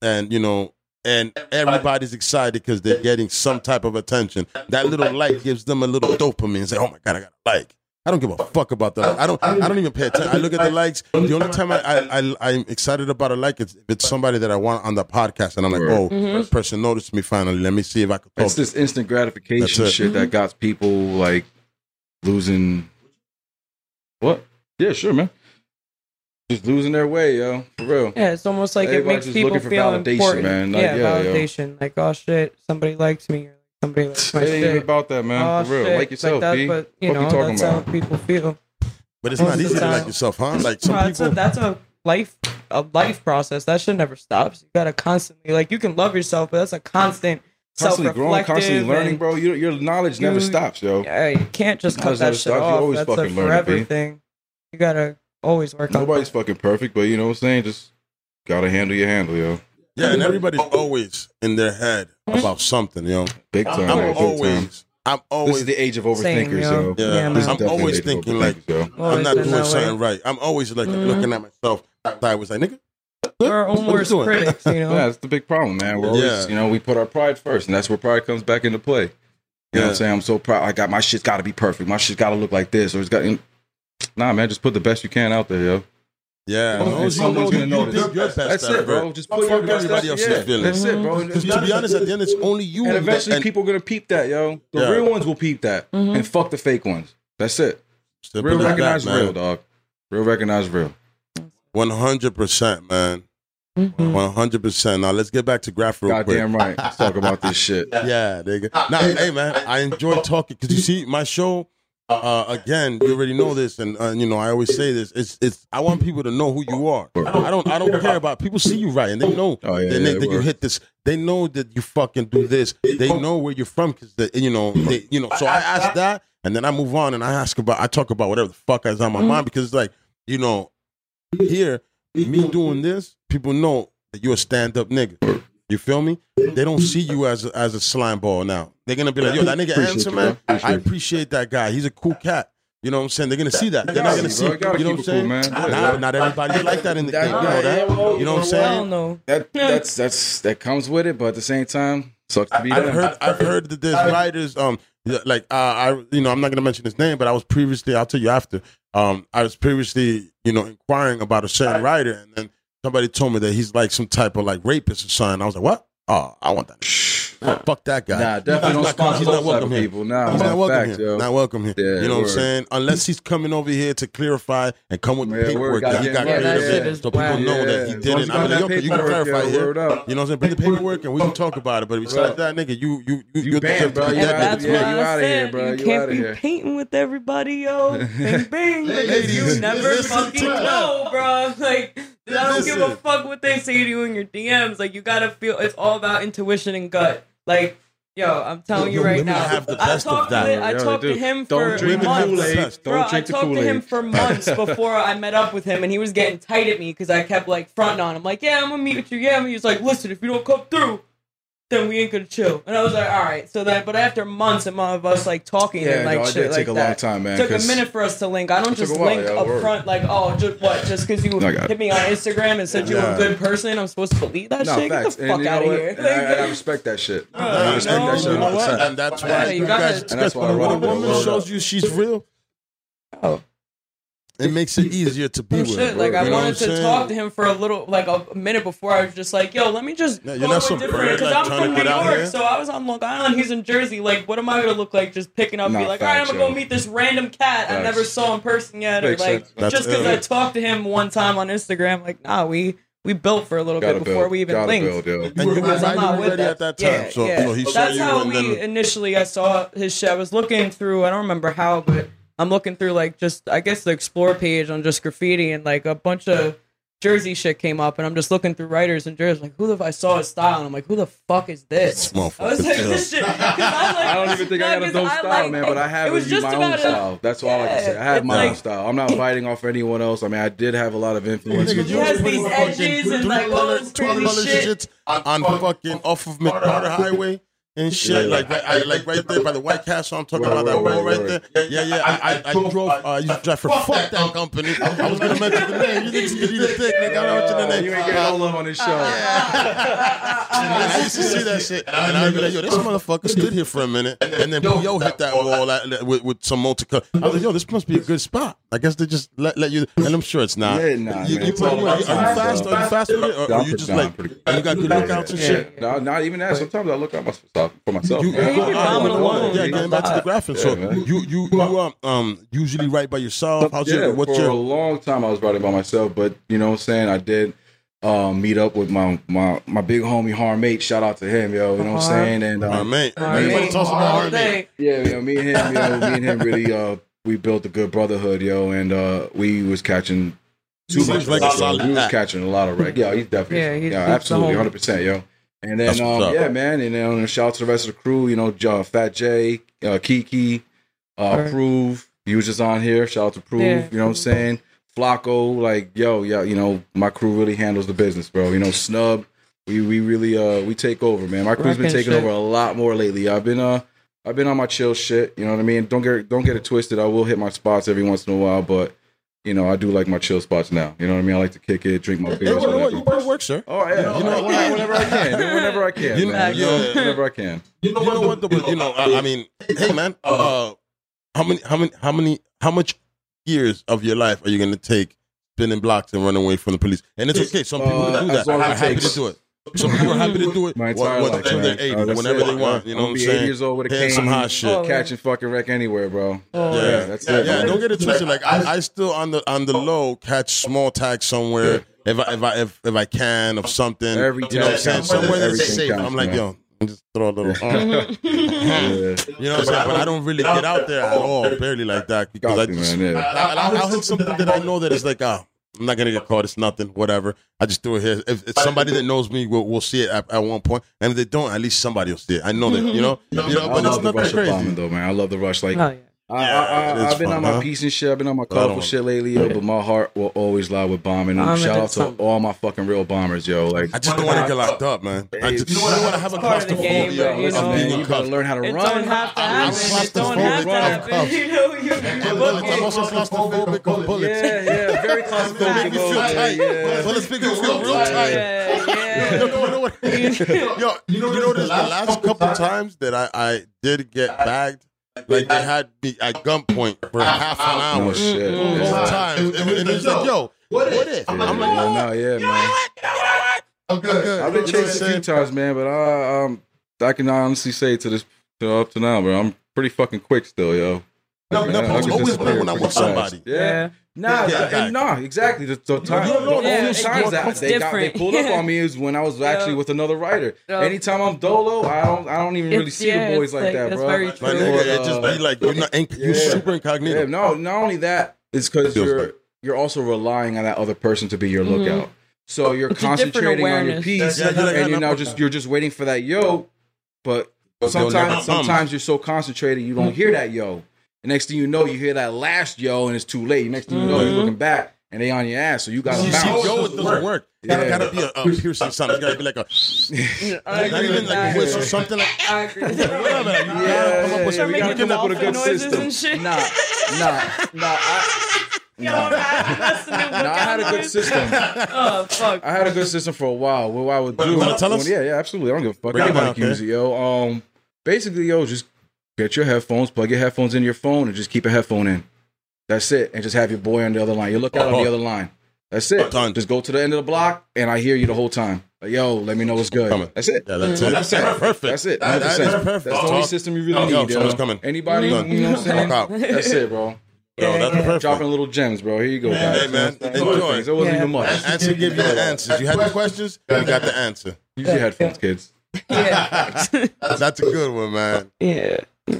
and you know, and everybody's excited because they're getting some type of attention. That little like gives them a little dopamine. Say, oh my god, I got a like. I don't give a fuck about the. I don't. I don't even pay attention. I look at the likes. The only time I, I, I I'm excited about a like is if it's somebody that I want on the podcast, and I'm like, Word. oh, Mhm. this person noticed me finally. Let me see if I can talk. It's this instant gratification That's it. shit that got people like losing. What? Yeah, sure, man. Just losing their way, yo. For real. Yeah, it's almost like it makes people feel important. man. Like, yeah, yeah, yo. validation. Like, oh shit, somebody likes me, or somebody likes my It ain't even shit. about that, man. oh, For real. shit. Like yourself, that, B. But you Fuck you know, talking that's about? how people feel. But it's not most of easy to like yourself, huh? Like some No, that's, people. a, that's a life a life process. That should never stops. You gotta constantly like you can love yourself, but that's a constant Constantly growing, constantly learning, bro. Your, your knowledge never You- stops, yo. Yeah, you can't just cut Knowledge that never shit stops. You off. always That's fucking learn it, forever B. thing. You gotta always work on. Nobody's fucking perfect, but you know what I'm saying? Just gotta handle your handle, yo. Yeah, and everybody's always in their head about something, you know. Big time. I'm yo, big time. always, I'm always This is the age of Same, overthinkers, yo. yo. yeah, Yeah, man. This is I'm always the age of thinking like, overthinkers, yo. I'm not doing something right. I'm always like Mhm. looking at myself. I was like, nigga, We're our own worst critics, you [laughs] know. Yeah, that's the big problem, man. We're always, Yeah. you know, we put our pride first, and that's where pride comes back into play. You know what I'm saying? I'm so proud. I got my shit's got to be perfect. My shit's got to look like this, or it's got. Nah, man, just put the best you can out there, yo. Yeah, as long and as you know gonna you notice. did your best That's it, bro. Just put Fuck your best everybody effort. else's Yeah, feelings. That's it, bro. Because to be honest, at the end, it's only you. and eventually, and people gonna peep that, yo. The Yeah. real ones will peep that, Mhm. and fuck the fake ones. That's it. Simple Real as that, recognize man. real, dog. Real recognize real. One hundred percent, man. Mhm. One hundred percent. Now let's get back to Graff real quick. Goddamn right. Let's talk about this [laughs] shit. Yeah, nigga. Nah, hey man, I enjoy talking because you see my show. Uh, again, you already know this, and uh, you know I always say this. It's it's. I want people to know who you are. I don't I don't care about people see you right, and they know Oh, yeah, they, yeah, that you hit this. They know that you fucking do this. They know where you're from because that you know they you know. So I ask that, and then I move on, and I ask about. I talk about whatever the fuck is on my mind because it's like you know here me doing this, people know that you're a stand up nigga. You feel me? They don't see you as a, as a slime ball now. They're gonna be like, yo, that nigga Appreciate Ansr you, man. bro. Appreciate I you. appreciate that guy. He's a cool cat. You know what I'm saying? They're gonna see that. They're not gotta gonna be, see. bro. You gotta know what I'm it cool, saying? man. Not, not everybody's like that in the. You know that. You know what I'm Hell saying? no. That that's that's that comes with it, but at the same time, sucks to be I've them. heard. I've heard that there's writers. Um, yeah, like uh, I, you know, I'm not gonna mention his name, but I was previously. I'll tell you after. Um, I was previously, you know, inquiring about a certain writer, and then somebody told me that he's like some type of like rapist or something. I was like, what? Oh, I want that. Fuck that guy. Nah, definitely don't He's not- sponsor he's not welcome here. people. Nah, He's not welcome facts, here. yo. Not welcome here. Yeah, you know what I'm saying? Unless he's coming over here to clarify and come with the Yeah, paperwork that he got goddamn right. creative Yeah, that in, shit is so people whack. know that he did as long it. you I'm got like, that okay, you can clarify yo, here. up. You know what I'm saying? Bring the paperwork and we can talk about it. But besides that, nigga, you you you You you're banned, bro. You And outta- that's yeah, what you I outta here, bro. You You can't be painting with everybody, yo. [laughs] Bing, bing. You never fucking know, bro. Like, I don't give a fuck what they say to you in your DMs. Like, you gotta feel it's all about intuition and gut. Like, yo, I'm telling Yo, you right women now. have the I best of talked that. to I Yeah, they talked do. to him Don't for drink the months. Kool-Aid. Don't Bro, drink I the talked to Kool-Aid. him for months [laughs] before I met up with him, and he was getting tight at me because I kept like fronting on him, like, "Yeah, I'm gonna meet with you." Yeah, and he was like, "Listen, if you don't come through, then we ain't gonna chill." And I was like, "All right." So then, but after months and months of us like talking Yeah, and like no, it shit did like take a that, long time, man. took a minute for us to link. I don't just while, link yeah, up word. front like, "Oh, just what?" Just because you I got it. hit me on Instagram and said you were Yeah. a good person, I'm supposed to believe that No, shit. facts. Get the fuck and you out of here. And I, and I [laughs] respect that shit. I Uh, respect no, that shit you know And that's why Yeah, you you gotta- guys, And that's why when a woman shows you she's real, Oh. It makes it easier to be Oh, with. shit, her, like I you know what wanted I'm to saying? talk to him for a little, like a minute before. I was just like, "Yo, let me just Yeah, go you're not some different." Because like, I'm from New York, here. so I was on Long Island. He's in Jersey. Like, what am I gonna look like? Just picking up, and be like, "All right, I'm gonna go meet this random cat I never saw in person yet," or like sense. That's just because. I talked to him one time on Instagram. Like, nah, we we built for a little Gotta bit before build. we even Gotta linked. build, yo. And you were Because I'm not with already that. at that time. so, so he saw That's how we then initially. I saw his shit. I was looking through. I don't remember how, but I'm looking through like just I guess the explore page on just graffiti and like a bunch of Jersey shit came up and I'm just looking through writers in Jersey like who the I saw his style and I'm like who the fuck is this? This motherfucker. I was like this shit. 'cause I'm like, I don't even think I no, got a 'cause dope style, like- man. But I it have was just my own a- style. That's all I can say. I have it's my own style. I'm not fighting off anyone else. I mean, I did have a lot of influence. He you has these edges and, like, all color- this crazy shit. shits on fucking off of McCarter Highway and shit. Like right, I, like right there by the White Castle. I'm talking Word, about that word, road word, right there. Yeah, yeah. I, I, I drove. Uh, I used to drive for fuck that company. I was gonna mention the name. You niggas could eat a dick, nigga. I'm not mentioning the name. You ain't getting no love on this show. And I used to see that shit, and I'd be like, "Yo, this motherfucker stood here for a minute," and then yo hit that wall with, with some multicolor. I was like, "Yo, this must be a good spot." I guess they just let, let you, and I'm sure it's not. Yeah, nah, you, man, you it's put all it are you fast? bro. Are you fast with it, or, Down you for just like pretty- you got good lookouts and shit? No, not even that. Sometimes I look out myself for myself. You, man. you, you're bombing uh, alone. yeah, getting back to the stop. graphics. So man. you you you um um usually write by yourself. How's yeah, your what's for a your long time I was writing by myself, but you know what I'm saying? I did um, meet up with my, my my big homie Harm Mate. Shout out to him, yo. You know what I'm saying? And uh, um, mate? All Everybody talks about All mate. yeah, you know, me and him, you know, me and him really uh we built a good brotherhood, yo, and uh we was catching too Seems much like a yo. solid We was catching a lot of wreck. Yeah, he's definitely Yeah, he's- yeah, he's absolutely, hundred percent, yo. And then um, yeah, man, and then shout out to the rest of the crew, you know, John, Fat J, uh, Kiki, uh, Alright. Prove. You was just on here. Shout out to Prove. Yeah. You know what I'm saying? Flacco, like yo, yeah, you know, my crew really handles the business, bro. You know, Snub, we we really uh we take over, man. My crew's been taking shit. over a lot more lately. I've been uh I've been on my chill shit. You know what I mean? Don't get don't get it twisted. I will hit my spots every once in a while, but you know I do like my chill spots now. You know what I mean? I like to kick it, drink my Hey, beers. you know what? You put work, sir. Oh yeah, you know, when- whenever I can, [laughs] whenever I can, You you know- know, you know, whenever I can. You know what? Though, but, you know, I, I mean, hey man, uh, how many, how many, how many, how much years of your life are you going to take spinning blocks and running away from the police? And it's okay. Some people Uh, can do as that. long as I'm it happy takes- to do it. Some people are happy to do it. My entire what- life, until man. they're 80, Uh, that's whenever it. they want. You know I'm what I'm saying? 80 years old with a Hitting cane, some hot shit. Oh, catching fucking wreck anywhere, bro. Oh, Yeah, Yeah, that's it. Yeah, man. don't get it twisted. Like I, I still on the on the low catch small tags somewhere if I if I if, if I can of something. Every you know what I'm saying? Somewhere that's safe. counts, I'm like, man. yo, just throw a little. uh, Yeah. [laughs] you know what I'm saying? But I don't really get out there at all, barely like that because I Got you, just man, yeah. I, I'll, I'll hit something that I know that is like ah. I'm not gonna get caught. It's nothing. Whatever. I just threw it here. If, if somebody that knows me will, will see it at, at one point, and if they don't, at least somebody will see it. I know that. You [laughs] know. You know. I But it's love the nothing rush of crazy. bombing, though, man. I love the rush. Like, Oh, yeah. I, Yeah, I, it I, is I've been fun, on my huh? peace and shit. I've been on my I colorful shit lately, yo. But my heart will always lie with bombing. And Bombing shout out to something. all my fucking real bombers, yo. Like, I just don't want to get locked up, man. I just, you know what? I want to have a part of the game, claustrophobia but, you know, being you in gotta cuffs. learn how to It run. don't have to I'm happen. It don't have to claustrophobic of happen. cuffs. [laughs] You know, you bullets. I'm it. also claustrophobic of bullets. Yeah, yeah, very They claustrophobic. make me feel yeah, tight. yeah. Bullets make me feel real tight. Yeah, [laughs] Yo, yeah. you know what? [laughs] Yo, you know, you know this, the last couple times that I, I did get bagged, like they had me at gunpoint for half an hour. No shit. Mm-mm. Both Yeah. times. And, and it's like, yo, what if? I'm like, Yeah, you know no, what? yeah, man. I'm good. I've been You know what I'm chased a few times, man, but I um I can honestly say to this to up to now, bro, I'm pretty fucking quick still, yo. No, no, man, I it's always disappear been when I'm with somebody. Yeah. Yeah. Nah, Yeah, th- nah, exactly. The, the time, no, no, the yeah, only it's times that it's they got they pulled up [laughs] on me is when I was actually Yeah. with another writer. Yeah. Anytime I'm dolo, I don't I don't even really It's- see yeah, the boys like, like- that, that's bro. very My true. nigga, But, it just be like you're not inc- you're yeah. super incognito. Yeah, no, not only that, it's because you're like- you're also relying on that other person to be your Mhm. lookout. So you're It's concentrating on your piece, Yeah, you're like, and you're now just you're just waiting for that yo. But sometimes sometimes you're so concentrated you don't hear that yo. The next thing you know, you hear that last yo, and it's too late. Next thing you know, you're Mhm. looking back, and they on your ass. So you got See, to see, bounce. yo, it doesn't work. It's Yeah. gotta be a, a piercing sound. It's gotta be like a, I not agree even like a that. whistle, something like. I agree with [laughs] Whatever. that. Like, you Yeah, come up with yeah, we gotta come up with a good system. and shit. Nah, nah, nah. I, [laughs] Yo, nah. man, that's the new Nah, I had a good system. [laughs] Oh fuck. I had a good system for a while. What I would do? wanna tell us? Yeah, yeah, absolutely. I don't give a fuck. Break it Anybody down, use it, yo. Um, basically, yo, just get your headphones, plug your headphones in your phone, and just keep a headphone in. That's it, and just have your boy on the other line. You look out on the uh-huh. other line. That's it. Done. Just go to the end of the block, and I hear you the whole time. Like, yo, let me know what's good. Coming. That's it. Yeah, that's it. Mm-hmm. 100%. Perfect. That's it. That- that 100%. perfect. That's the only Talk- system you really Yo, need. yo. coming. Anybody, you know what I'm saying? That's it, bro. Yo, that's perfect. Dropping little gems, bro. Here you go, guys. Hey, man, enjoy. It wasn't Yeah. even much. Ansr give you the answers. You had the questions, you got the answer. Use your headphones, kids. Yeah. [laughs] That's a good one, man. yeah.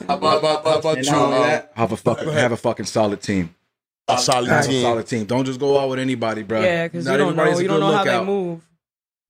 How about, about, how about And you? not only um, that, have a fucking have a fucking solid team. a solid Have a team. solid team. Don't just go out with anybody, bro. Yeah, because Not you don't everybody's know. You don't good know how they move.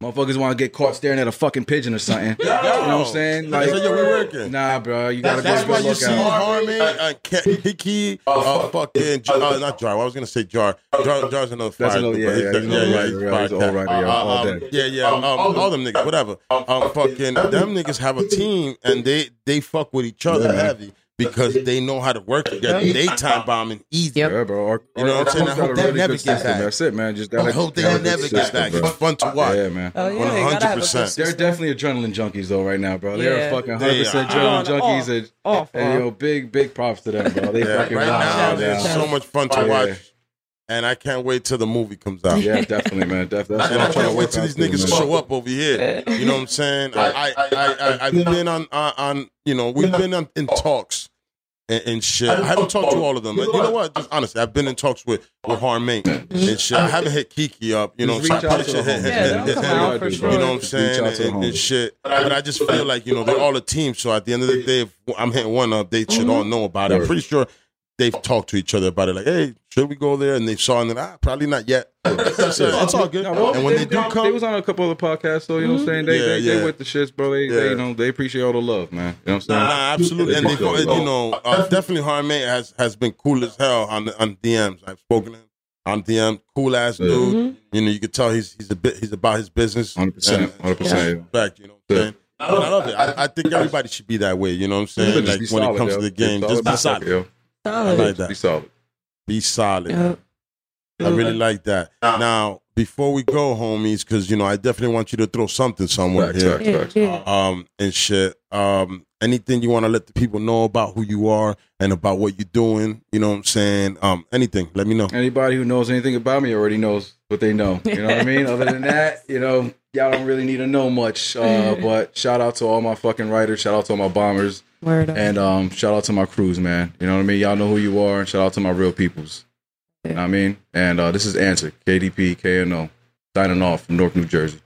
Motherfuckers want to get caught staring at a fucking pigeon or something. [laughs] You know what I'm saying? Like, Like, yo, we working. nah, bro. You gotta That's go That's why good you see lookout. Harmon and Ke- Hickey, uh, fucking, uh, not Jar. I was gonna say Jar. Jar Jar's another fire. That's another- yeah, but yeah, he's- he's an all-router, he's yeah, he's an cat. all-router, yeah, Uh, all um, day. Yeah, yeah. Um, all them niggas, whatever. Um, fucking, them niggas have a team and they they fuck with each other Yeah. heavy because they know how to work together. They time bombing easy. Yep. Yeah, bro. Our, You know what I'm saying? I hope a they really never good get system. that. That's it, man. Just gotta I hope they have a never good get system, that. bro. It's fun to watch. Yeah, man. Oh yeah, you gotta have a good 100%. They're definitely adrenaline junkies though right now, bro. They're Yeah. fucking They 100 percent adrenaline junkies, off. and, Off, and off. yo, big big props to them, bro. They Yeah, fucking right now, it there's so much fun to watch, and I can't wait till the movie comes out. Yeah, definitely, man. Definitely. That's And I I'm trying can't to wait till these niggas show up over here. You know what I'm saying? I, I, I, I, I've been on, on, on, you know, we've been on, in talks and, and shit. I haven't talked to all of them. You know what? Just honestly, I've been in talks with with Harmane and shit. I haven't hit Kiki up. You know, so I probably should hit, homies. hit, Yeah, hit, hit, come hit out up. for You sure. know what I'm saying? out to the And, and shit. But I just feel like you know they're all a team. So at the end of the day, if I'm hitting one up, they should all know about it. I'm pretty sure they've talked to each other about it. Like, hey, should we go there? And they saw, and then ah, probably not yet. [laughs] So it's all good. No, well, and when they, do they come, they was on a couple of the podcasts, so you know what I'm saying. They, Yeah, they, yeah. they with the shits, bro. They, Yeah. they, you know, they appreciate all the love, man. You know what I'm saying? Nah, nah, absolutely. And they, go, you know, uh, definitely Harmate has has been cool as hell on on DMs. I've spoken to him on DM. Cool ass Yeah. dude. Mhm. You know, you could tell he's he's a bit he's about his business. 100%, 100%, Respect. You know what I'm Yeah. saying. And I love it. I, I think everybody should be that way. You know what I'm saying? Like be when it comes yo. to the game, just be motherfucker, solid. yo. I Solid. like that. Be solid. Be solid. Yep. I really like that. Now, before we go, homies, because you know, I definitely want you to throw something somewhere Facts, here. facts, Yeah, facts. um, and shit. Um, anything you want to let the people know about who you are and about what you're doing, you know what I'm saying? Um, anything, let me know. Anybody who knows anything about me already knows what they know. You know what I mean? Other than that, you know, y'all don't really need to know much. Uh, [laughs] but shout out to all my fucking writers. Shout out to all my bombers. Word. And um, shout out to my crews, man. You know what I mean? Y'all know who you are. And shout out to my real peoples. You know what I mean? And uh, this is Ansr, KDP, KNO, signing off from North New Jersey.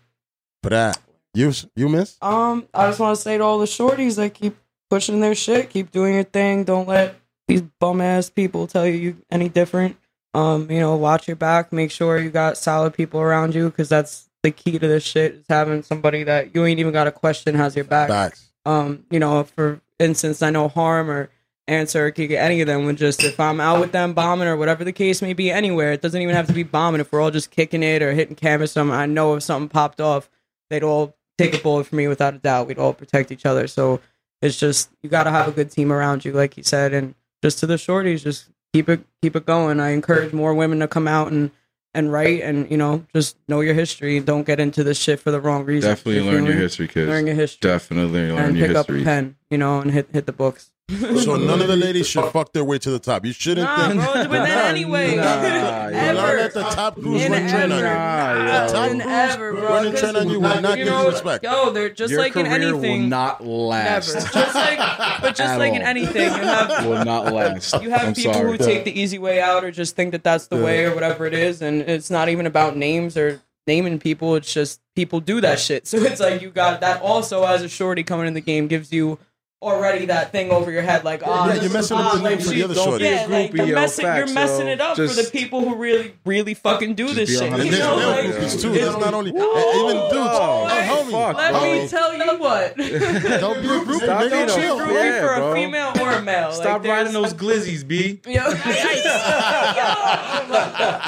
For that, you you miss? Um, I just want to say to all the shorties that keep pushing their shit, keep doing your thing. Don't let these bum ass people tell you any different. Um, you know, watch your back. Make sure you got solid people around you because that's the key to this shit. Is having somebody that you ain't even got a question has your back. Facts. Um, you know, for instance, I know Harm or Ansr or Kika, any of them would just if I'm out with them bombing or whatever the case may be anywhere, it doesn't even have to be bombing. If we're all just kicking it or hitting canvas, something I know if something popped off, they'd all take a bullet for me without a doubt. We'd all protect each other. So it's just you got to have a good team around you, like you said, and just to the shorties, just keep it keep it going. I encourage more women to come out and and write, and you know, just know your history. Don't get into this shit for the wrong reason. Definitely learn your history, kids. Learn your history, Definitely learn and your pick up a history. pen, you know, and hit hit the books. So [laughs] none of the ladies should fuck their way to the top. You shouldn't Nah, think. bro, but then anyway, Nah, [laughs] Do ever. not let the top crews In run train on you. Nah, The top crews ever, bro. running 'cause, train on you will not you give know, you respect. Yo, they're just Your like in career anything. will not last. Never. Just like, but just At like in anything, you have [laughs] will not last. you have I'm people sorry. who take the easy way out or just think that that's the way or whatever it is, and it's not even about names or naming people. It's just people do that shit. So it's like you got that also as a shorty coming in the game gives you already that thing over your head, like oh, Yeah, ah, you're is messing up the name for the other don't shorty. Yeah, like you're yo, messing, you're messing yo. it up Just- for the people who really, really fucking do this shit. honest. And You there's know, male like, groupies too. it's- There's not only even dudes. oh, Oh, homie. fuck, Let bro. me tell you what. [laughs] Don't be a groupie, Stop nigga. being a Chill. groupie. Groupie Yeah, for bro. a female or a male. Stop like, riding those glizzies, B. [laughs] Yo,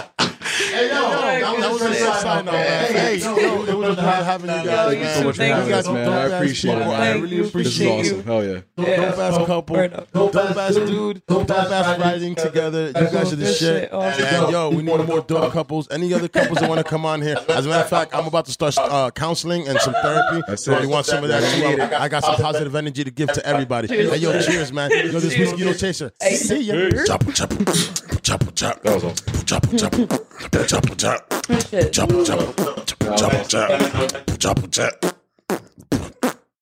[laughs] Hey, yo, that, that was a good sign, though. Hey, yo, it was a pleasure having you guys, Yo, you So much for having us, man. I appreciate it, I really you. This is appreciate Appreciate you. awesome. Hell yeah. Dope ass couple, Word dope ass dude, dope ass riding together. You guys are the shit. shit. And yo, we need more dope couples. Any other couples that want to come on here? As a matter of fact, I'm about to start uh, counseling and some therapy. That's so if you want some of that too, I I got some positive energy to give to everybody. Hey, yo, cheers, man. Yo, this whiskey no chaser. See ya. Chop, chop, chop, chop. That was awesome. Chop, chop, chop, chop, Shit. Chop, chop, chop, chop, chop, chop, chop.